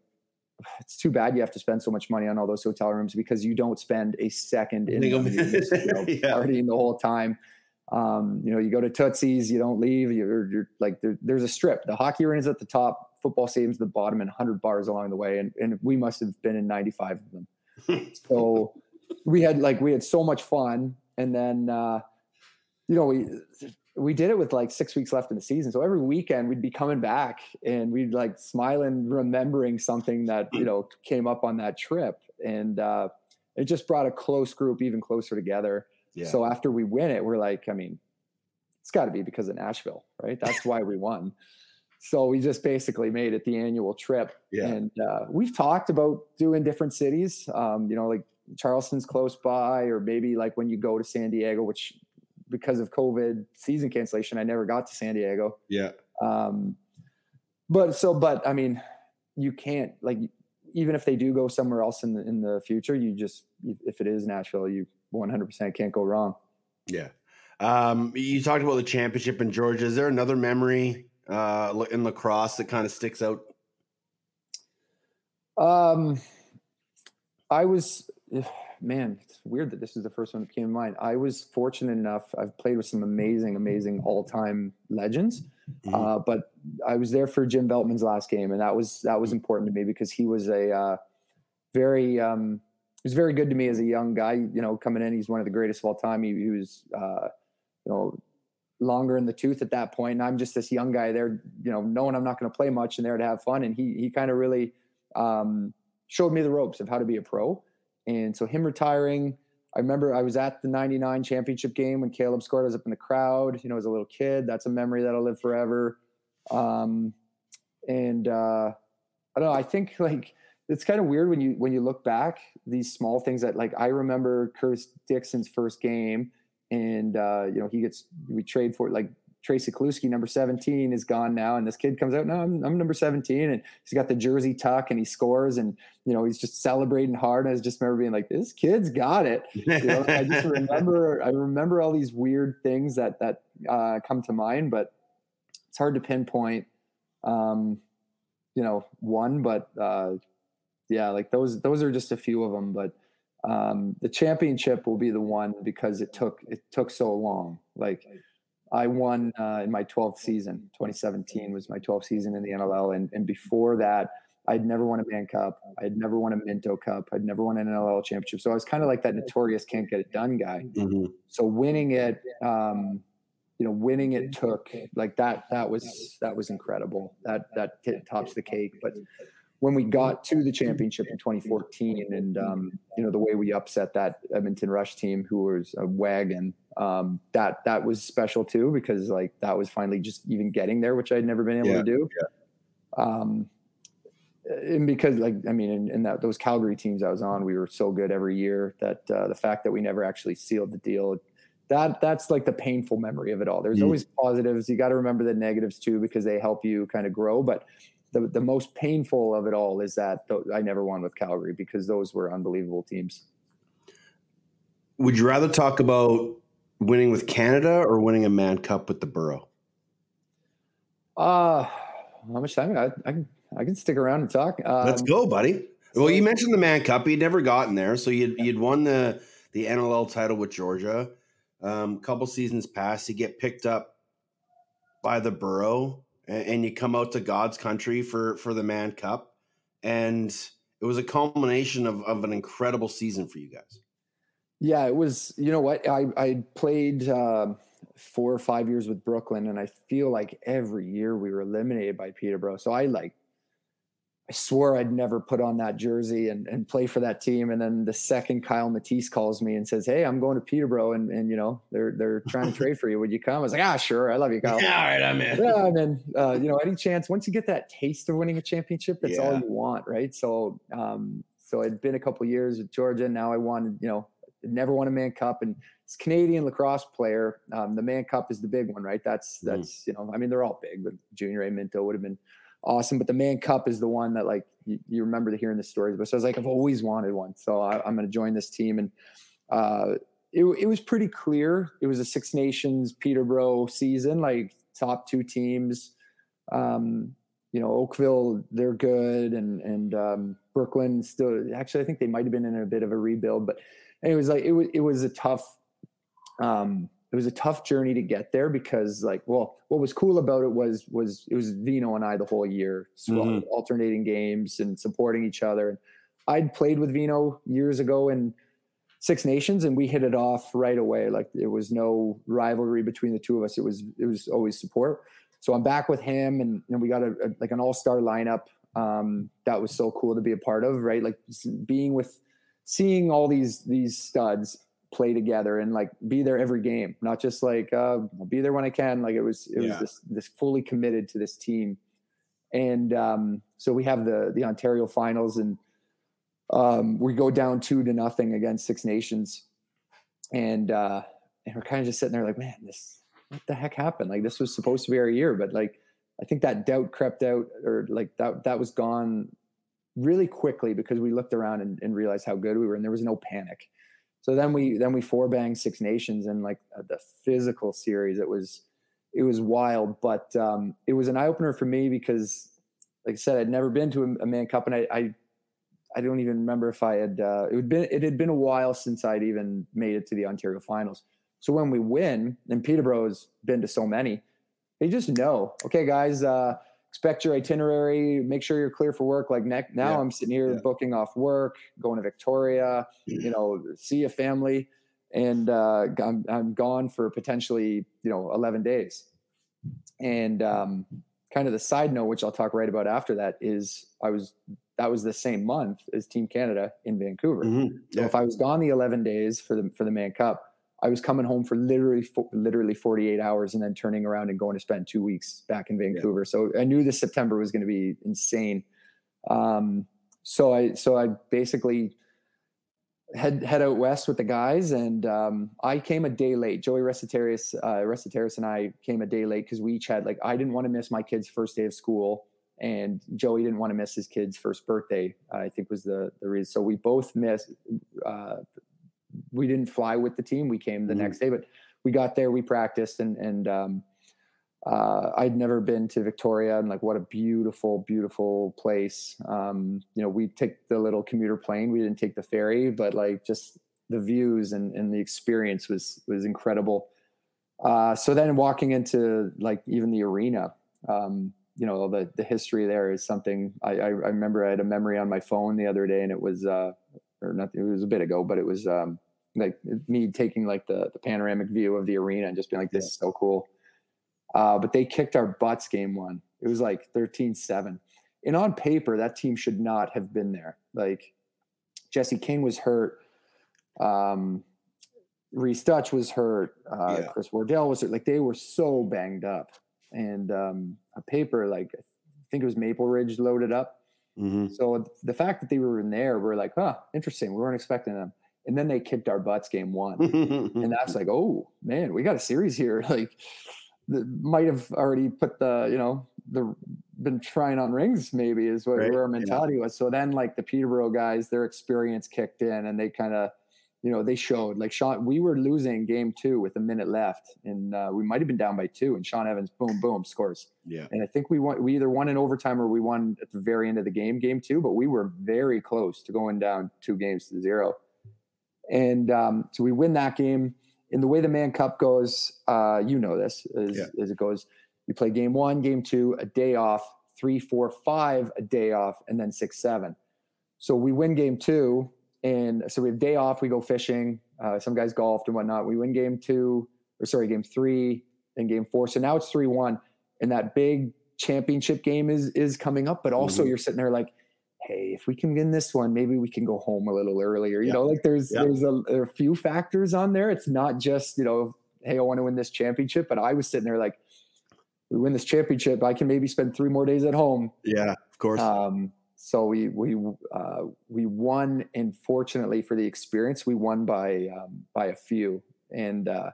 it's too bad you have to spend so much money on all those hotel rooms because you don't spend a second in Think them. of- You're you know, Yeah. partying the whole time. Um, you know, you go to Tootsie's, you don't leave. You're, you're like there, there's a strip. The hockey arena is at the top, football stadium's at the bottom, and 100 bars along the way. And, and we must have been in 95 of them. so we had like we had so much fun, and then uh, you know we we did it with like six weeks left in the season. So every weekend we'd be coming back and we'd like smiling, remembering something that you know came up on that trip, and uh, it just brought a close group even closer together. Yeah. So after we win it, we're like, I mean, it's got to be because of Nashville, right? That's why we won. So we just basically made it the annual trip, Yeah. and uh, we've talked about doing different cities. Um, you know, like Charleston's close by, or maybe like when you go to San Diego, which because of COVID season cancellation, I never got to San Diego. yeah. Um, but so, but I mean, you can't like even if they do go somewhere else in the in the future, you just if it is Nashville, you 100% can't go wrong. Yeah. Um, you talked about the championship in Georgia. Is there another memory uh, in lacrosse that kind of sticks out? Um, I was, man, it's weird that this is the first one that came to mind. I was fortunate enough. I've played with some amazing, amazing all-time legends. Mhm. Uh, but I was there for Jim Veltman's last game, and that was that was important to me because he was a uh, very um, he was very good to me as a young guy. You know, coming in, he's one of the greatest of all time. He, he was, uh, you know, longer in the tooth at that point, and I'm just this young guy there. You know, knowing I'm not going to play much and there to have fun, and he he kind of really um, showed me the ropes of how to be a pro. And so him retiring, I remember I was at the 99 championship game when Caleb scored. I was up in the crowd, you know, as a little kid. That's a memory that'll live forever. Um, and uh, I don't know. I think like it's kind of weird when you when you look back these small things that like I remember Curtis Dixon's first game, and uh, you know he gets we trade for like Tracey Kelusky, number 17, is gone now. And this kid comes out, no, I'm, I'm, number 17. And he's got the jersey tuck and he scores and, you know, he's just celebrating hard. And I just remember being like, this kid's got it. You know, I just remember, I remember all these weird things that, that uh, come to mind, but it's hard to pinpoint, um, you know, one, but uh, yeah, like those, those are just a few of them, but um, the championship will be the one because it took, it took so long. Like, I won uh, in my 12th season. 2017 was my 12th season in the NLL, and and before that, I'd never won a Mann Cup. I'd never won a Minto Cup. I'd never won an NLL championship. So I was kind of like that notorious can't get it done guy. Mm-hmm. So winning it, um, you know, winning it took like that. That was that was incredible. That that tops the cake. But when we got to the championship in 2014, and um, you know the way we upset that Edmonton Rush team, who was a wagon, um, that that was special too because like that was finally just even getting there, which I'd never been able yeah, to do. Yeah. Um, and because like I mean, in, in, that those Calgary teams I was on, we were so good every year that uh, the fact that we never actually sealed the deal. That that's like the painful memory of it all. There's mm. always positives. You got to remember the negatives too because they help you kind of grow. But the, the most painful of it all is that I never won with Calgary because those were unbelievable teams. Would you rather talk about winning with Canada or winning a Mann Cup with the Burrow? Uh, how much time? I, I, can, I can stick around and talk. Um, Let's go, buddy. So, well, you mentioned the Mann Cup. You'd never gotten there, so you'd you'd won the the NLL title with Georgia. A um, couple seasons past, you get picked up by the Burrow and you come out to God's country for for the Mann Cup, and it was a culmination of of an incredible season for you guys. Yeah, it was. You know what? I I played uh, four or five years with Brooklin, and I feel like every year we were eliminated by Peterborough. So I like I swore I'd never put on that jersey and, and play for that team. And then the second Kiel Matisz calls me and says, Hey, I'm going to Peterborough and, and you know, they're, they're trying to trade for you. Would you come? I was like, ah, sure. I love you, Kiel. Yeah, all right. I'm in. Yeah. And then, uh, you know, any chance, once you get that taste of winning a championship, that's yeah. all you want. Right. So, um, so it'd been a couple years with Georgia. Now I wanted, you know, never won a Mann Cup and it's Canadian lacrosse player. Um, the Mann Cup is the big one, right? That's, mm-hmm. that's, mm. you know, I mean, they're all big, but junior A Minto would have been, awesome. But the Mann Cup is the one that like you, you remember hearing the stories. But so I was like, I've always wanted one, so I, am going to join this team. And uh, it, it was pretty clear. It was a Six Nations Peterborough season, like top two teams. Um, you know, Oakville, they're good, and and um, Brooklin still. Actually, I think they might have been in a bit of a rebuild, but it was like it was it was a tough. Um, it was a tough journey to get there because like well what was cool about it was was it was vino and i the whole year so mm-hmm. alternating games and supporting each other. And i'd played with vino years ago in six nations and we hit it off right away. Like there was no rivalry between the two of us. It was it was always support. So i'm back with him and, and we got a, a like an all-star lineup um, that was so cool to be a part of right? Like being with seeing all these these studs play together and like be there every game, not just like uh, I'll be there when I can. Like it was, it yeah. was this this fully committed to this team, and um, so we have the the Ontario finals, and um, we go down two to nothing against Six Nations, and uh, and we're kind of just sitting there like, man, this what the heck happened? Like this was supposed to be our year, but like I think that doubt crept out, or like that that was gone really quickly because we looked around and, and realized how good we were, and there was no panic so then we then we four banged Six Nations and like uh, the physical series. It was it was wild, but um, it was an eye opener for me because, like I said, I'd never been to a, a Mann Cup, and I, I, I don't even remember if I had. Uh, it had been it had been a while since I'd even made it to the Ontario Finals. So when we win, and Peterborough's been to so many, they just know. Okay, guys, uh, expect your itinerary, make sure you're clear for work. Like now yeah. I'm sitting here yeah. booking off work, going to Victoria, you know, see a family, and uh, I'm, I'm gone for potentially, you know, 11 days. And um, kind of the side note, which I'll talk right about after that, is I was that was the same month as Team Canada in Vancouver. Mm-hmm. Yeah. So if I was gone the 11 days for the for the Mann Cup, I was coming home for literally literally 48 hours and then turning around and going to spend two weeks back in Vancouver. Yeah. So I knew this September was going to be insane. Um, so I so I basically head head out west with the guys, and um, I came a day late. Joey Resetarits, uh, and I came a day late because we each had like I didn't want to miss my kid's first day of school, and Joey didn't want to miss his kid's first birthday. I think was the the reason. So we both missed. Uh, we didn't fly with the team. We came the Mhm. next day, but we got there. We practiced, and and um, uh, I'd never been to Victoria, and like what a beautiful, beautiful place. Um, you know, we take the little commuter plane. We didn't take the ferry, but like just the views and, and the experience was was incredible. Uh, so then walking into like even the arena, um, you know, the the history there is something I, I, I remember. I had a memory on my phone the other day, and it was uh, or not. It was a bit ago, but it was um, like me taking like the the panoramic view of the arena and just being like, "This is so cool." Uh, but they kicked our butts game one. It was like 13 7. And on paper, that team should not have been there. Like Jesse King was hurt. Um, Rhys Duch was hurt. Uh, Yeah. Chris Wardell was hurt. Like they were so banged up. And um, on paper, like I think it was Maple Ridge loaded up. Hmm So the fact that they were in there, we're like, huh, interesting. We weren't expecting them. And then they kicked our butts game one and that's like, oh man, we got a series here. Like, that might have already put the, you know, the been trying on rings. Maybe is what Right, where our yeah. mentality was. So then, like the Peterborough guys, their experience kicked in, and they kind of, you know, they showed. Like Sean, we were losing game two with a minute left, and uh, we might have been down by two, and Sean Evans, boom, boom, scores. yeah. And I think we won. We either won in overtime or we won at the very end of the game, game two. But we were very close to going down two games to zero. And um, so we win that game. And the way the Mann Cup goes, uh, you know this as, Yeah. as it goes. You play game one, game two, a day off, three, four, five, a day off, and then six, seven. So we win game two, and so we have day off. We go fishing. Uh, some guys golfed and whatnot. We win game two, or sorry, game three, and game four. So now it's three one, and that big championship game is is coming up. But also, Mhm. you're sitting there like, hey, if we can win this one, maybe we can go home a little earlier. You Yeah. know, like there's Yeah. there's a, there a few factors on there. It's not just you know, hey, I want to win this championship. But I was sitting there like, we win this championship, I can maybe spend three more days at home. Yeah. Of course. Um, so we we uh, we won, and fortunately for the experience, we won by um, by a few. And uh,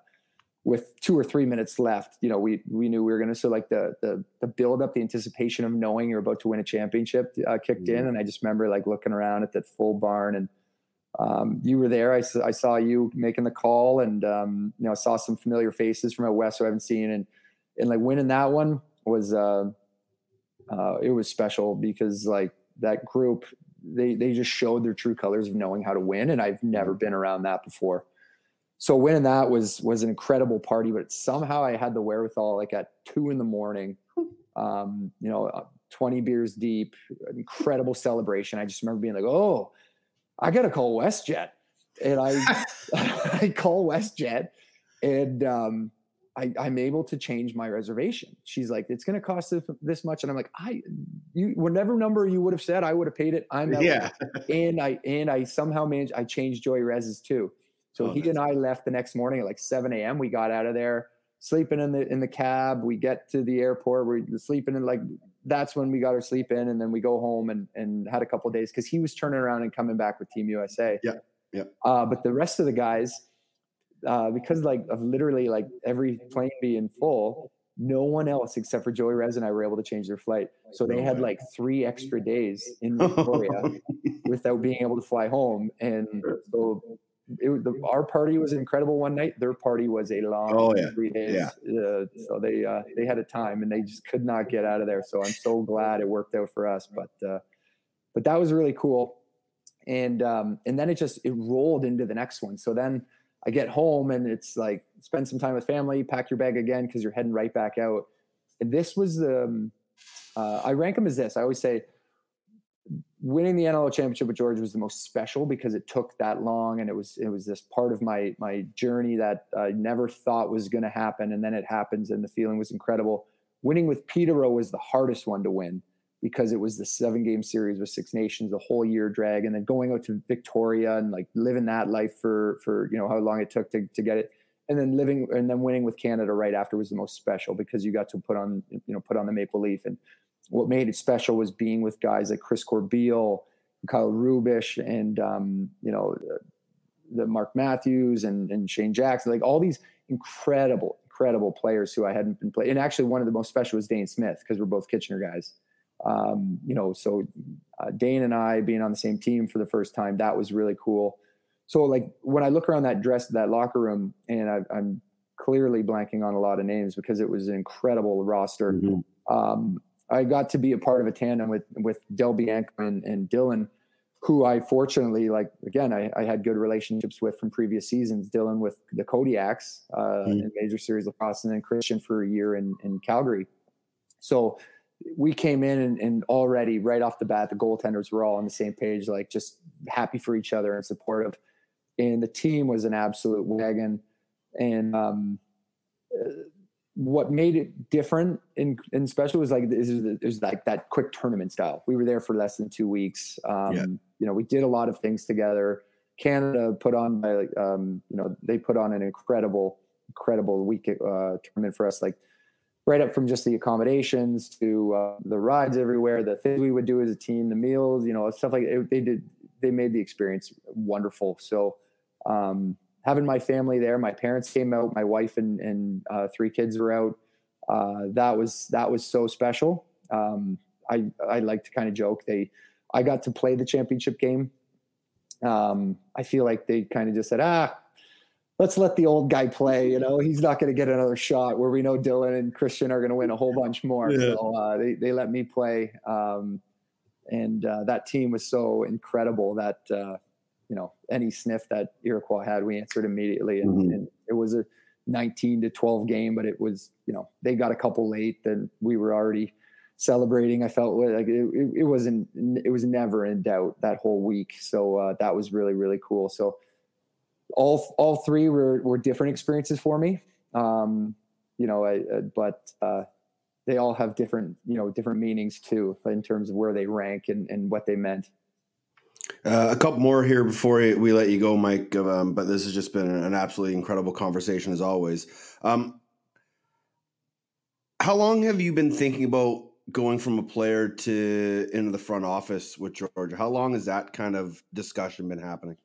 with two or three minutes left, you know, we we knew we were going to. So like the the the build up, the anticipation of knowing you're about to win a championship uh, kicked in, and I just remember like looking around at that full barn and. Um, you were there. I, I saw you making the call, and um, you know, I saw some familiar faces from out west who I haven't seen, and and like winning that one was uh, uh, it was special because like that group they they just showed their true colors of knowing how to win and I've never been around that before. So winning that was was an incredible party, but somehow I had the wherewithal like at two in the morning, um, you know, uh, 20 beers deep, incredible celebration. I just remember being like, oh, I gotta call WestJet. And I I call WestJet and um I, I'm able to change my reservation. She's like, it's going to cost this, this much, and I'm like, I, you, whatever number you would have said, I would have paid it. I'm yeah. and I and I somehow managed. I changed Joey Rez's too. So Oh, he and I left the next morning at like 7 a.m. We got out of there, sleeping in the in the cab. We get to the airport. We're sleeping in like that's when we got our sleep in, and then we go home and and had a couple of days because he was turning around and coming back with Team USA. Yeah, yeah. Uh, but the rest of the guys, uh, because like of literally like every plane being full, no one else except for Joey Rez and I were able to change their flight. So they had like three extra days in Victoria without being able to fly home. And so it, the, our party was incredible one night. Their party was a long Oh, yeah. three days. Yeah. Uh, so they uh, they had a time and they just could not get out of there. So I'm so glad it worked out for us. But uh, but that was really cool. And um, and then it just it rolled into the next one. So then I get home and it's like spend some time with family, pack your bag again because you're heading right back out. And this was um, uh, I rank them as this. I always say winning the NLL championship with George was the most special because it took that long and it was it was this part of my my journey that I never thought was going to happen and then it happens and the feeling was incredible. Winning with Peterborough was the hardest one to win because it was the seven game series with Six Nations, the whole year drag, and then going out to Victoria and like living that life for for you know how long it took to to get it, and then living and then winning with Canada right after was the most special because you got to put on you know put on the maple leaf and what made it special was being with guys like Chris Corbeil, Kyle Rubisch, and um, you know the, the Mark Matthews and, and Shayne Jackson, like all these incredible, incredible players who I hadn't been playing. And actually, one of the most special was Dane Smith because we're both Kitchener guys. Um, you know, so uh, Dane and I being on the same team for the first time, that was really cool. So, like when I look around that dress, that locker room, and I, I'm clearly blanking on a lot of names because it was an incredible roster. Mm-hmm. Um, I got to be a part of a tandem with with Del Bianco and, and Dylan, who I fortunately like. Again, I, I, had good relationships with from previous seasons. Dylan with the Kodiaks uh, mm-hmm. in Major Series lacrosse, and then Christian for a year in, in Calgary. So we came in and, and, already right off the bat, the goaltenders were all on the same page, like just happy for each other and supportive. And the team was an absolute wagon. And um, what made it different and, and special was like it was like that quick tournament style. We were there for less than two weeks. Um, yeah. You know, we did a lot of things together. Canada put on, um, you know, they put on an incredible, incredible week uh, tournament for us. Like right up from just the accommodations to uh, the rides everywhere, the things we would do as a team, the meals, you know, stuff like it, they did. They made the experience wonderful. So. Um, having my family there. My parents came out. My wife and, and uh, three kids were out. Uh, that was that was so special. Um, I I like to kind of joke. They I got to play the championship game. Um, I feel like they kind of just said, ah, let's let the old guy play. You know, he's not going to get another shot. Where we know Dillon and Christian are going to win a whole bunch more. Yeah. So uh, they they let me play. Um, and uh, that team was so incredible that uh, you know any sniff that Iroquois had, we answered immediately, and, mm-hmm. and, it was a 19 to 12 game, but it was you know they got a couple late, then we were already celebrating. I felt like it, it, it wasn't it was never in doubt that whole week, so uh, that was really really cool. So all all three were were different experiences for me. Um, you know, I, uh, but uh, they all have different you know different meanings too in terms of where they rank and, and what they meant. Uh, a couple more here before we let you go, Mike. Um, but this has just been an absolutely incredible conversation as always. Um, how long have you been thinking about going from a player to into the front office with Georgia? How long has that kind of discussion been happening?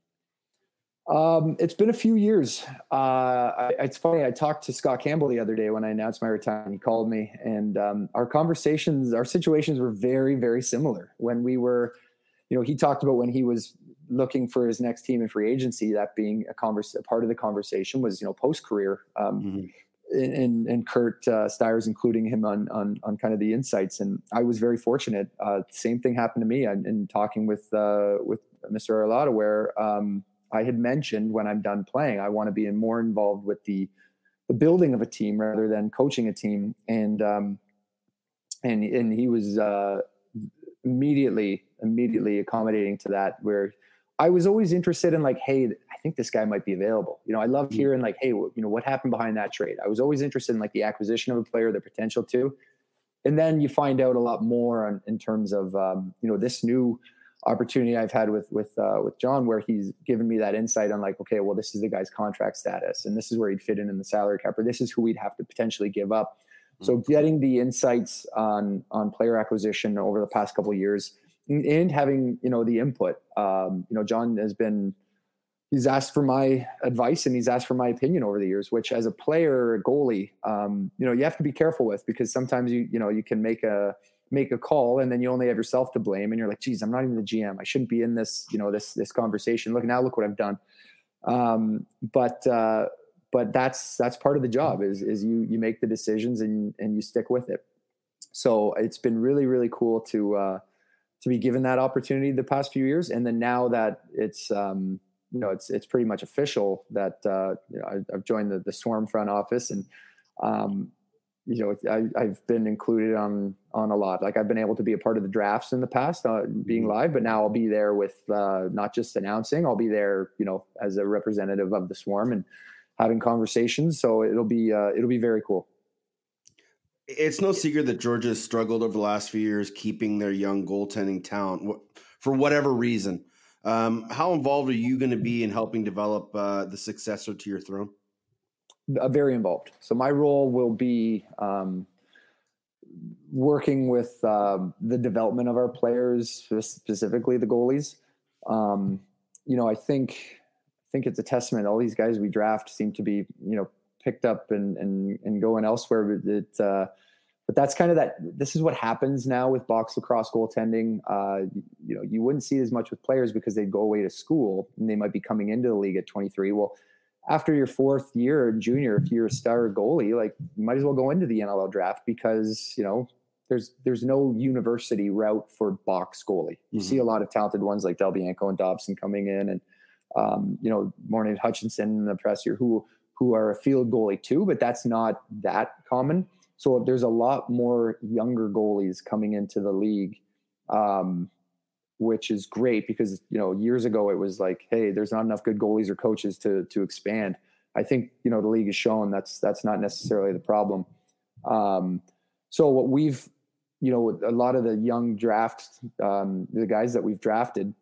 Um, it's been a few years. Uh, I, it's funny. I talked to Scott Campbell the other day when I announced my retirement. He called me, and um, our conversations, our situations were very, very similar when we were you know, he talked about when he was looking for his next team in free agency, that being a converse, a part of the conversation was, you know, post career. Um, mm-hmm. and, and Curt uh, Styres including him on, on, on kind of the insights. And I was very fortunate. Uh, same thing happened to me in, in talking with, uh, with Mr. Arlotta, where um, I had mentioned when I'm done playing, I want to be more involved with the, the building of a team rather than coaching a team. And, um, and, and he was, uh, immediately immediately accommodating to that where I was always interested in like, hey, I think this guy might be available. You know, I love mm. hearing like, hey, you know, what happened behind that trade? I was always interested in like the acquisition of a player, the potential to, and then you find out a lot more on, in terms of um, you know this new opportunity I've had with with uh, with John, where he's given me that insight on like, okay, well, this is the guy's contract status, and this is where he'd fit in in the salary cap, or this is who we'd have to potentially give up. So mm. getting the insights on on player acquisition over the past couple years and having you know the input. Um, you know, John has been he's asked for my advice and he's asked for my opinion over the years, which as a player, a goalie, um, you know, you have to be careful with because sometimes you you know you can make a make a call and then you only have yourself to blame and you're like, geez, I'm not even the GM. I shouldn't be in this, you know, this this conversation. Look now, look what I've done. Um, but uh, but that's that's part of the job is is you you make the decisions and and you stick with it. So it's been really really cool to uh, to be given that opportunity the past few years, and then now that it's um, you know it's it's pretty much official that uh, you know I, have joined the, the Swarm front office, and um, you know I, have been included on on a lot. Like I've been able to be a part of the drafts in the past, uh, being mm-hmm. live, but now I'll be there with uh, not just announcing. I'll be there, you know, as a representative of the Swarm and having conversations. So it'll be uh, it'll be very cool it's no secret that Georgia has struggled over the last few years keeping their young goaltending talent for whatever reason. Um, how involved are you going to be in helping develop uh, the successor to your throne? Uh, very involved. So my role will be um, working with um, the development of our players, specifically the goalies. Um, you know, I think I think it's a testament. All these guys we draft seem to be, you know, picked up and and and going elsewhere. But it, uh, but that's kind of that. This is what happens now with box lacrosse goaltending. Uh, you know, you wouldn't see as much with players because they'd go away to school and they might be coming into the league at 23. Well, after your fourth year in junior, if you're a star goalie, like you might as well go into the NLL draft because you know there's there's no university route for box goalie. You mm-hmm. see a lot of talented ones like Del Bianco and Dobson coming in, and um, you know Morning Hutchinson in the press here who who are a field goalie too, but that's not that common. So there's a lot more younger goalies coming into the league, um, which is great because you know years ago it was like, hey, there's not enough good goalies or coaches to to expand. I think you know the league has shown that's that's not necessarily the problem. Um, so what we've you know a lot of the young drafts, um, the guys that we've drafted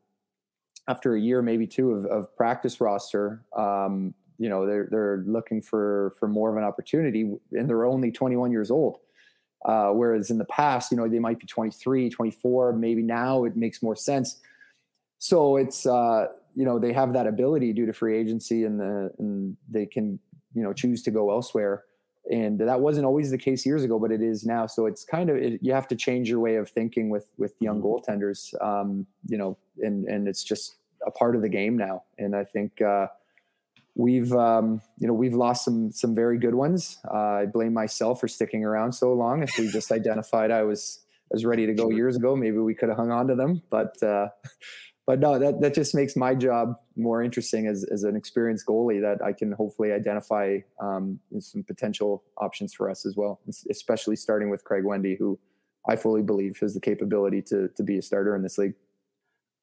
after a year maybe two of, of practice roster um, you know they're they're looking for for more of an opportunity and they're only 21 years old uh, whereas in the past you know they might be 23 24 maybe now it makes more sense. So it's uh, you know they have that ability due to free agency and the and they can you know choose to go elsewhere. And that wasn't always the case years ago but it is now. So it's kind of it, you have to change your way of thinking with with young mm-hmm. goaltenders um, you know and and it's just a part of the game now. And i think uh, we've um, you know we've lost some some very good ones. Uh, I blame myself for sticking around so long. If we just identified I was I was ready to go years ago, maybe we could have hung on to them. But uh, but no, that that just makes my job more interesting as as an experienced goalie. That I can hopefully identify um, some potential options for us as well, especially starting with Craig Wendy, who I fully believe has the capability to to be a starter in this league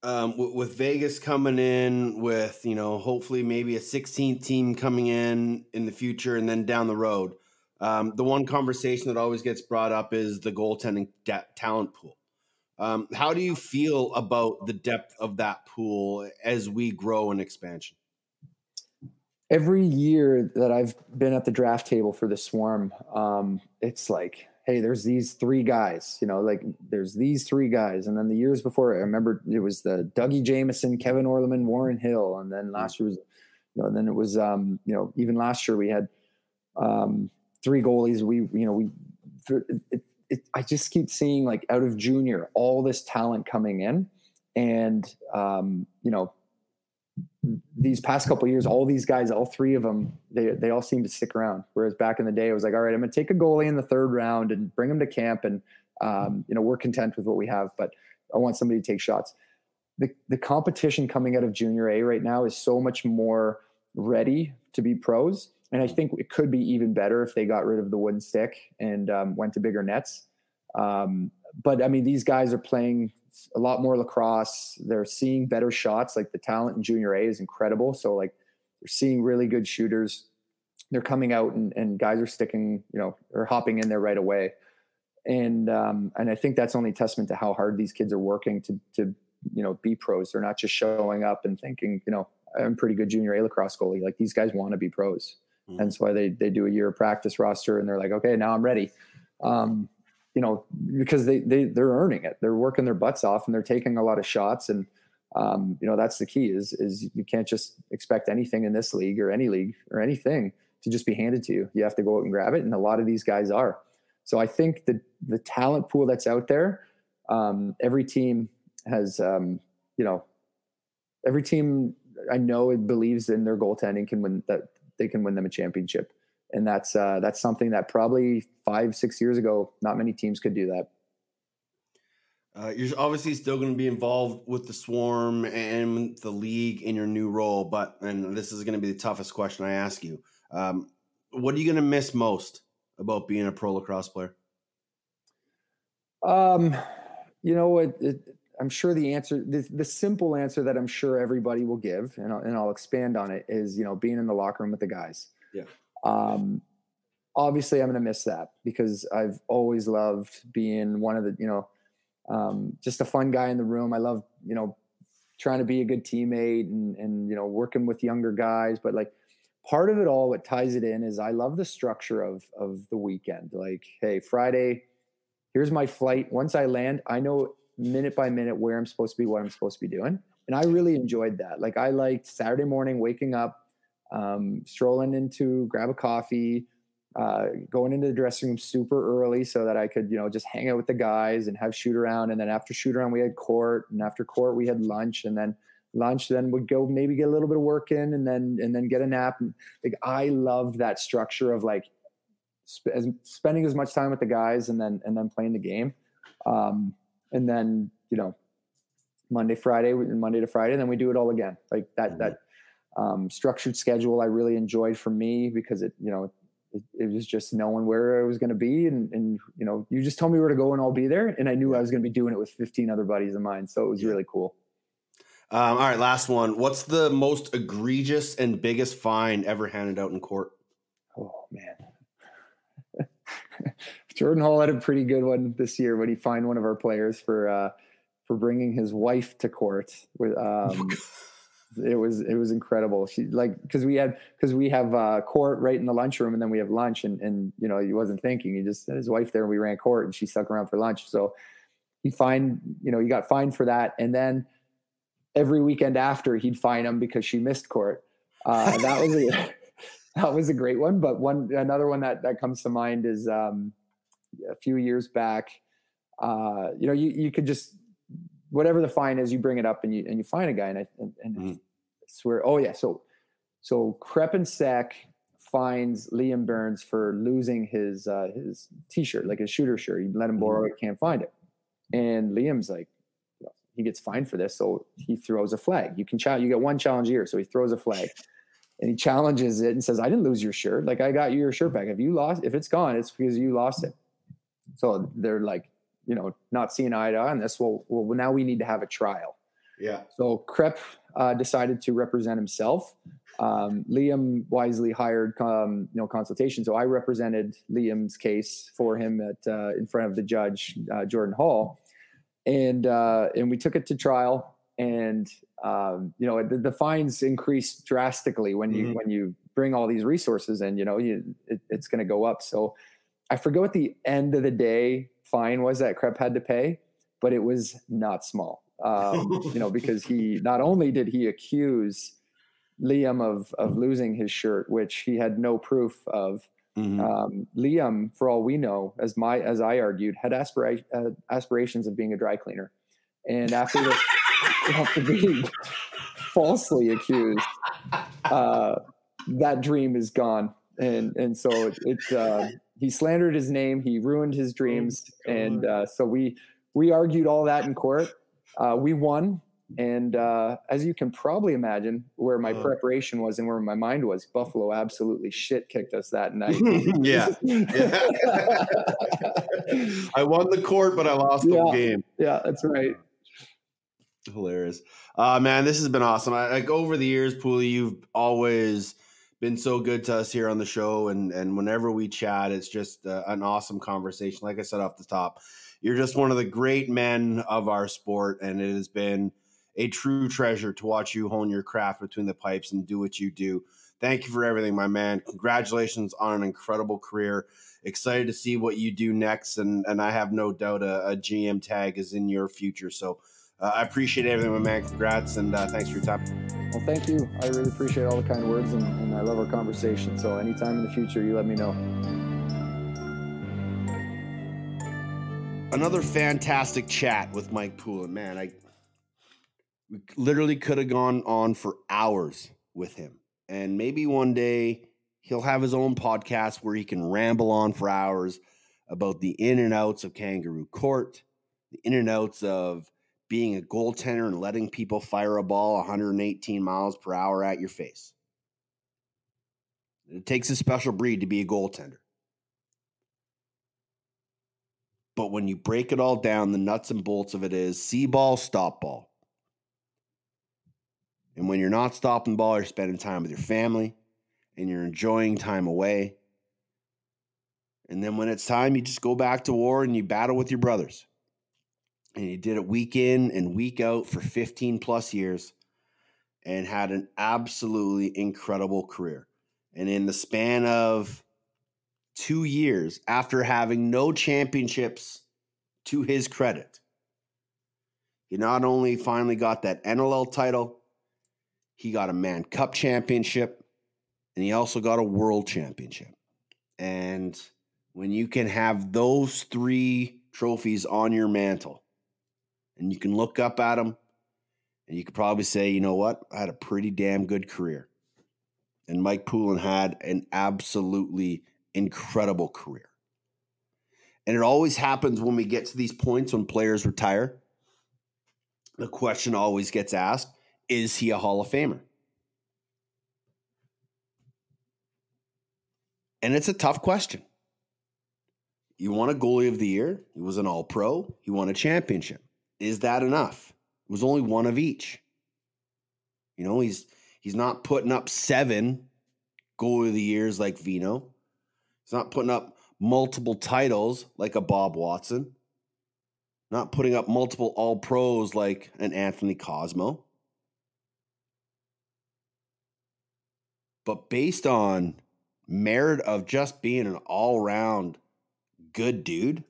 um, w- with Vegas coming in, with you know, hopefully maybe a 16th team coming in in the future, and then down the road, um, the one conversation that always gets brought up is the goaltending de- talent pool. Um, how do you feel about the depth of that pool as we grow in expansion? Every year that I've been at the draft table for the Swarm, um, it's like hey, there's these three guys, you know, like there's these three guys. And then the years before, I remember it was the Dougie Jamieson, Kevin Orleman, Warren Hill. And then last year was, you know, then it was, um, you know, even last year we had um, three goalies. We, you know, we, it, it, I just keep seeing like out of junior, all this talent coming in. And, um, you know, these past couple years, all these guys, all three of them, they they all seem to stick around. Whereas back in the day, it was like, all right, I'm going to take a goalie in the third round and bring him to camp, and um, you know we're content with what we have, but I want somebody to take shots. The the competition coming out of junior A right now is so much more ready to be pros, and I think it could be even better if they got rid of the wooden stick and um, went to bigger nets. Um, but I mean, these guys are playing a lot more lacrosse. They're seeing better shots. Like the talent in junior A is incredible. So like they're seeing really good shooters. They're coming out and, and guys are sticking, you know, or hopping in there right away. And um, and I think that's only testament to how hard these kids are working to to you know be pros. They're not just showing up and thinking, you know, I'm pretty good junior A lacrosse goalie. Like these guys want to be pros. Mm-hmm. That's why they they do a year of practice roster and they're like, okay, now I'm ready. Um, you know, because they they they're earning it. They're working their butts off and they're taking a lot of shots. And um, you know, that's the key is is you can't just expect anything in this league or any league or anything to just be handed to you. You have to go out and grab it. And a lot of these guys are. So I think the the talent pool that's out there, um, every team has um, you know, every team I know it believes in their goaltending can win that they can win them a championship and that's uh, that's something that probably five six years ago not many teams could do that. Uh, you're obviously still going to be involved with the swarm and the league in your new role but and this is going to be the toughest question i ask you. Um, what are you going to miss most about being a pro lacrosse player? Um you know it, it, i'm sure the answer the, the, simple answer that i'm sure everybody will give and I'll, and I'll expand on it is you know being in the locker room with the guys. Yeah um, obviously, I'm going to miss that because I've always loved being one of the, you know, um, just a fun guy in the room. I love, you know, trying to be a good teammate and, and, you know, working with younger guys. But like part of it all, what ties it in is I love the structure of, of the weekend. Like, hey, Friday, here's my flight. Once I land, I know minute by minute where I'm supposed to be, what I'm supposed to be doing. And I really enjoyed that. Like I liked Saturday morning waking up, um, strolling into grab a coffee, uh, going into the dressing room super early so that I could, you know, just hang out with the guys and have shoot around. And then after shoot around, we had court, and after court, we had lunch, and then lunch, then would go maybe get a little bit of work in, and then and then get a nap. And like I loved that structure of like sp- as, spending as much time with the guys, and then and then playing the game, um, and then you know Monday, Friday, Monday to Friday, and then we do it all again. Like that Mhm. that um, structured schedule I really enjoyed for me because it you know it, it was just knowing where I was going to be and and you know you just told me where to go and I'll be there and I knew I was going to be doing it with 15 other buddies of mine so it was really cool. Um, all right, last one. What's the most egregious and biggest fine ever handed out in court? Oh man. Jordan Hall had a pretty good one this year when he fined one of our players for uh, for bringing his wife to court. With um, it was it was incredible. She like because we had because we have uh, court right in the lunchroom and then we have lunch and and you know he wasn't thinking. He just his wife there. and We ran court and she stuck around for lunch. So he fined you know he got fined for that and then every weekend after he'd fine him because she missed court. Uh, that was a that was a great one. But one another one that that comes to mind is um, a few years back. Uh, you know, you you could just whatever the fine is, you bring it up and you and you fine a guy, and I and, and Mhm. I swear, oh yeah, so so Krepensek fines Liam Byrnes for losing his uh, his t-shirt, like his shooter shirt. He let him borrow it, can't find it, and Liam's like, you know, he gets fined for this, so he throws a flag. You can challenge. You get one challenge a year, so he throws a flag. And he challenges it and says, "I didn't lose your shirt. Like I got your shirt back. If you lost, if it's gone, it's because you lost it." So they're like, you know, not seeing eye to eye on this. Well, well, now we need to have a trial. Yeah. So Krep uh, decided to represent himself. Um, Liam wisely hired, um, you know, consultation. So I represented Liam's case for him at uh, in front of the judge, uh, Jordan Hall, and uh, and we took it to trial. And um, you know, the, the fines increase drastically when you Mhm. when you bring all these resources and You know, you, it, it's going to go up. So I forget what the end of the day fine was that Krep had to pay, but it was not small. Um, you know, because he not only did he accuse Liam of of losing his shirt, which he had no proof of. Mhm. Um, Liam, for all we know, as my as I argued, had aspira- uh, aspirations of being a dry cleaner, and after the, after being falsely accused, uh, that dream is gone, and and so it, it uh, he slandered his name, he ruined his dreams, and uh, so we we argued all that in court. Uh, we won, and uh, as you can probably imagine, where my Uh. preparation was and where my mind was, Buffalo absolutely shit kicked us that night. yeah. I won the court, but I lost the Yeah. game. yeah, that's right. Hilarious. Uh man, this has been awesome. I, like over the years, Pooley, you've always been so good to us here on the show, and and whenever we chat, it's just uh, an awesome conversation. Like I said off the top, you're just one of the great men of our sport, and it has been a true treasure to watch you hone your craft between the pipes and do what you do. Thank you for everything, my man. Congratulations on an incredible career. Excited to see what you do next, and and I have no doubt a, a GM tag is in your future. So. Uh, I appreciate everything, my man. Congrats and uh, thanks for your time. Well, thank you. I really appreciate all the kind words, and, and I love our conversation. So anytime in the future, you let me know. Another fantastic chat with Mike Poulin. Man, I we literally could have gone on for hours with him. And maybe one day he'll have his own podcast where he can ramble on for hours about the in and outs of kangaroo court, the in and outs of being a goaltender and letting people fire a ball 118 miles per hour at your face. It takes a special breed to be a goaltender. But when you break it all down, the nuts and bolts of it is see ball, stop ball. And when you're not stopping ball, you're spending time with your family and you're enjoying time away. And then when it's time, you just go back to war and you battle with your brothers and he did it week in and week out for 15 plus years and had an absolutely incredible career. And in the span of two years, after having no championships to his credit, he not only finally got that NLL title, he got a Mann Cup championship, and he also got a World Championship. And when you can have those three trophies on your mantle, and you can look up at them, and you could probably say, you know what, I had a pretty damn good career. And Mike Poulin had an absolutely incredible career. And it always happens when we get to these points when players retire. The question always gets asked is he a Hall of Famer? And it's a tough question. You won a goalie of the year. He was an all pro. He won a championship. Is that enough? It was only one of each. You know, he's he's not putting up seven goal of the years like Vino. He's not putting up multiple titles like a Bob Watson. Not putting up multiple all pros like an Anthony Cosmo. But based on merit of just being an all round good dude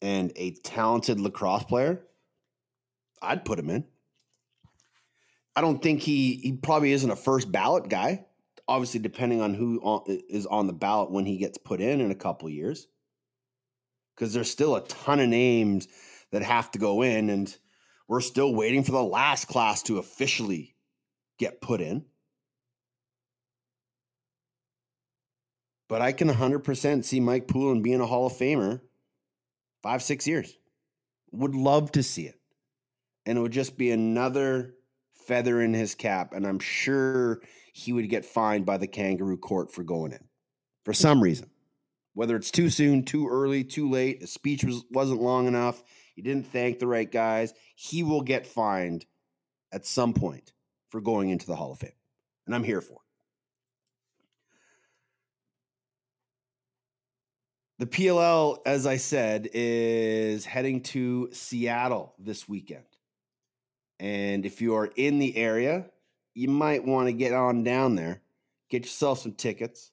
and a talented lacrosse player, I'd put him in. I don't think he he probably isn't a first ballot guy. Obviously, depending on who is on the ballot when he gets put in in a couple years, because there's still a ton of names that have to go in, and we're still waiting for the last class to officially get put in. But I can 100% see Mike Poulin being a Hall of Famer five, six years. Would love to see it. And it would just be another feather in his cap. And I'm sure he would get fined by the kangaroo court for going in for some reason. Whether it's too soon, too early, too late, his speech was, wasn't long enough, he didn't thank the right guys, he will get fined at some point for going into the Hall of Fame. And I'm here for it. The PLL, as I said, is heading to Seattle this weekend. And if you are in the area, you might want to get on down there, get yourself some tickets,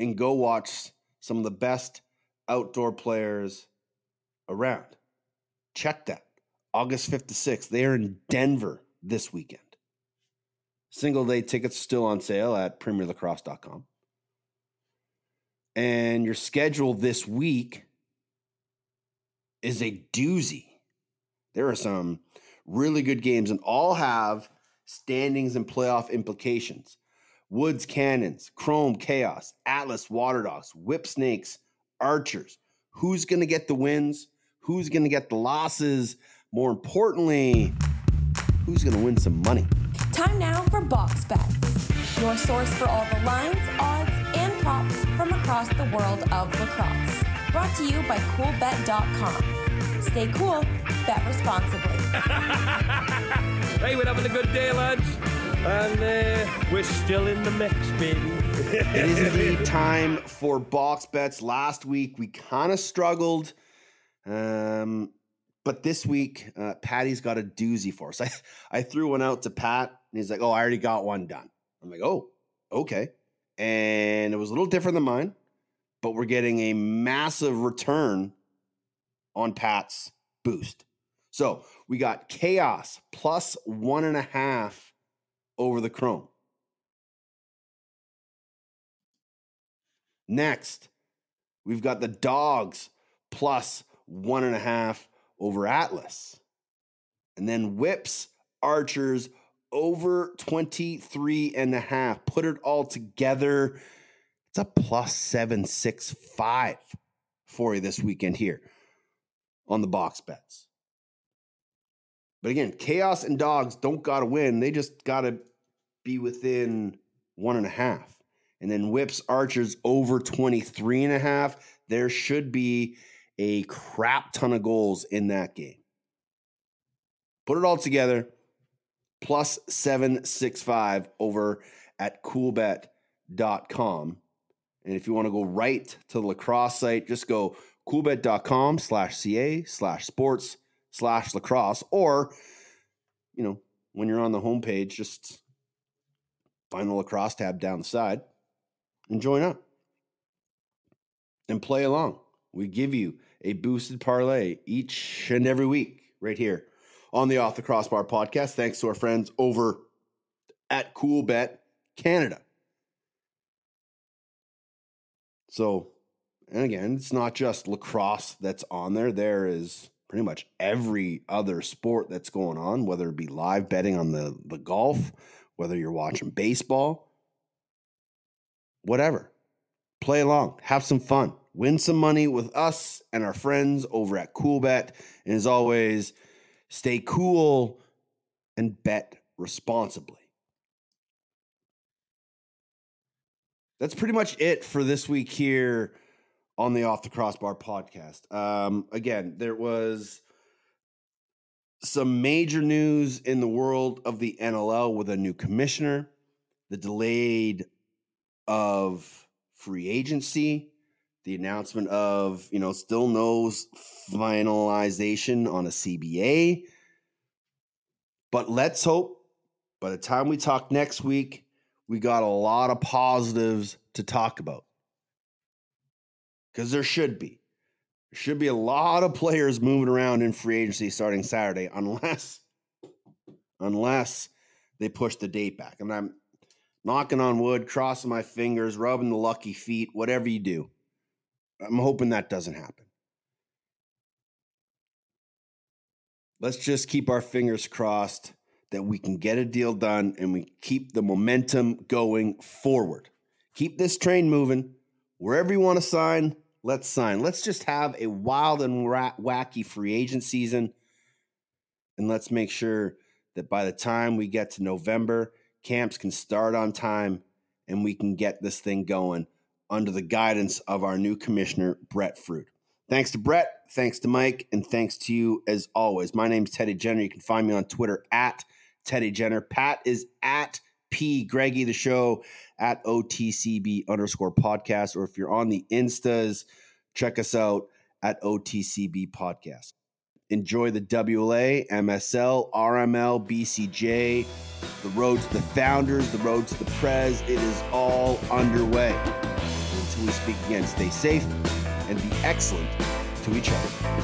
and go watch some of the best outdoor players around. Check that. August 5th to 6th. They are in Denver this weekend. Single day tickets still on sale at premierlacrosse.com and your schedule this week is a doozy. There are some really good games, and all have standings and playoff implications. Woods Cannons, Chrome Chaos, Atlas Water Dogs, Whip Snakes, Archers. Who's going to get the wins? Who's going to get the losses? More importantly, who's going to win some money? Time now for Box Bets, your source for all the lines, props from across the world of lacrosse. Brought to you by CoolBet.com. Stay cool, bet responsibly. hey, we're having a good day, lads. And uh, we're still in the mix, baby. it is indeed time for box bets. Last week we kind of struggled, um, but this week uh, Patty's got a doozy for us. I I threw one out to Pat, and he's like, "Oh, I already got one done." I'm like, "Oh, okay." And it was a little different than mine, but we're getting a massive return on Pat's boost. So we got chaos plus one and a half over the Chrome. Next, we've got the dogs plus one and a half over Atlas. And then whips, archers over 23 and a half. Put it all together. It's a plus 765 for you this weekend here on the box bets. But again, chaos and dogs don't got to win. They just got to be within one and a half. And then whips archers over 23 and a half. There should be a crap ton of goals in that game. Put it all together plus 765 over at coolbet.com. And if you want to go right to the lacrosse site, just go coolbet.com slash CA slash sports slash lacrosse. Or, you know, when you're on the homepage, just find the lacrosse tab down the side and join up and play along. We give you a boosted parlay each and every week right here on the Off the Crossbar podcast. Thanks to our friends over at Coolbet Canada. So, and again, it's not just lacrosse that's on there. There is pretty much every other sport that's going on, whether it be live betting on the, the golf, whether you're watching baseball, whatever. Play along, have some fun, win some money with us and our friends over at Coolbet. And as always, stay cool and bet responsibly. That's pretty much it for this week here on the Off the Crossbar podcast. Um, again, there was some major news in the world of the NLL with a new commissioner, the delayed of free agency, the announcement of, you know, still no finalization on a CBA. But let's hope by the time we talk next week, we got a lot of positives to talk about. Because there should be. There should be a lot of players moving around in free agency starting Saturday, unless unless they push the date back. And I'm knocking on wood, crossing my fingers, rubbing the lucky feet, whatever you do. I'm hoping that doesn't happen. Let's just keep our fingers crossed that we can get a deal done and we keep the momentum going forward. Keep this train moving. Wherever you want to sign, let's sign. Let's just have a wild and wacky free agent season. And let's make sure that by the time we get to November, camps can start on time and we can get this thing going under the guidance of our new commissioner, Brett Frood. Thanks to Brett, thanks to Mike, and thanks to you as always. My name is Teddy Jenner. You can find me on Twitter at Teddy Jenner. Pat is at P Greggy the show at OTCB underscore podcast. Or if you're on the Instas, check us out at OTCB podcast. Enjoy the WLA, MSL, RML, BCJ, the road to the founders, the road to the Prez. It is all underway. We speak again, stay safe and be excellent to each other.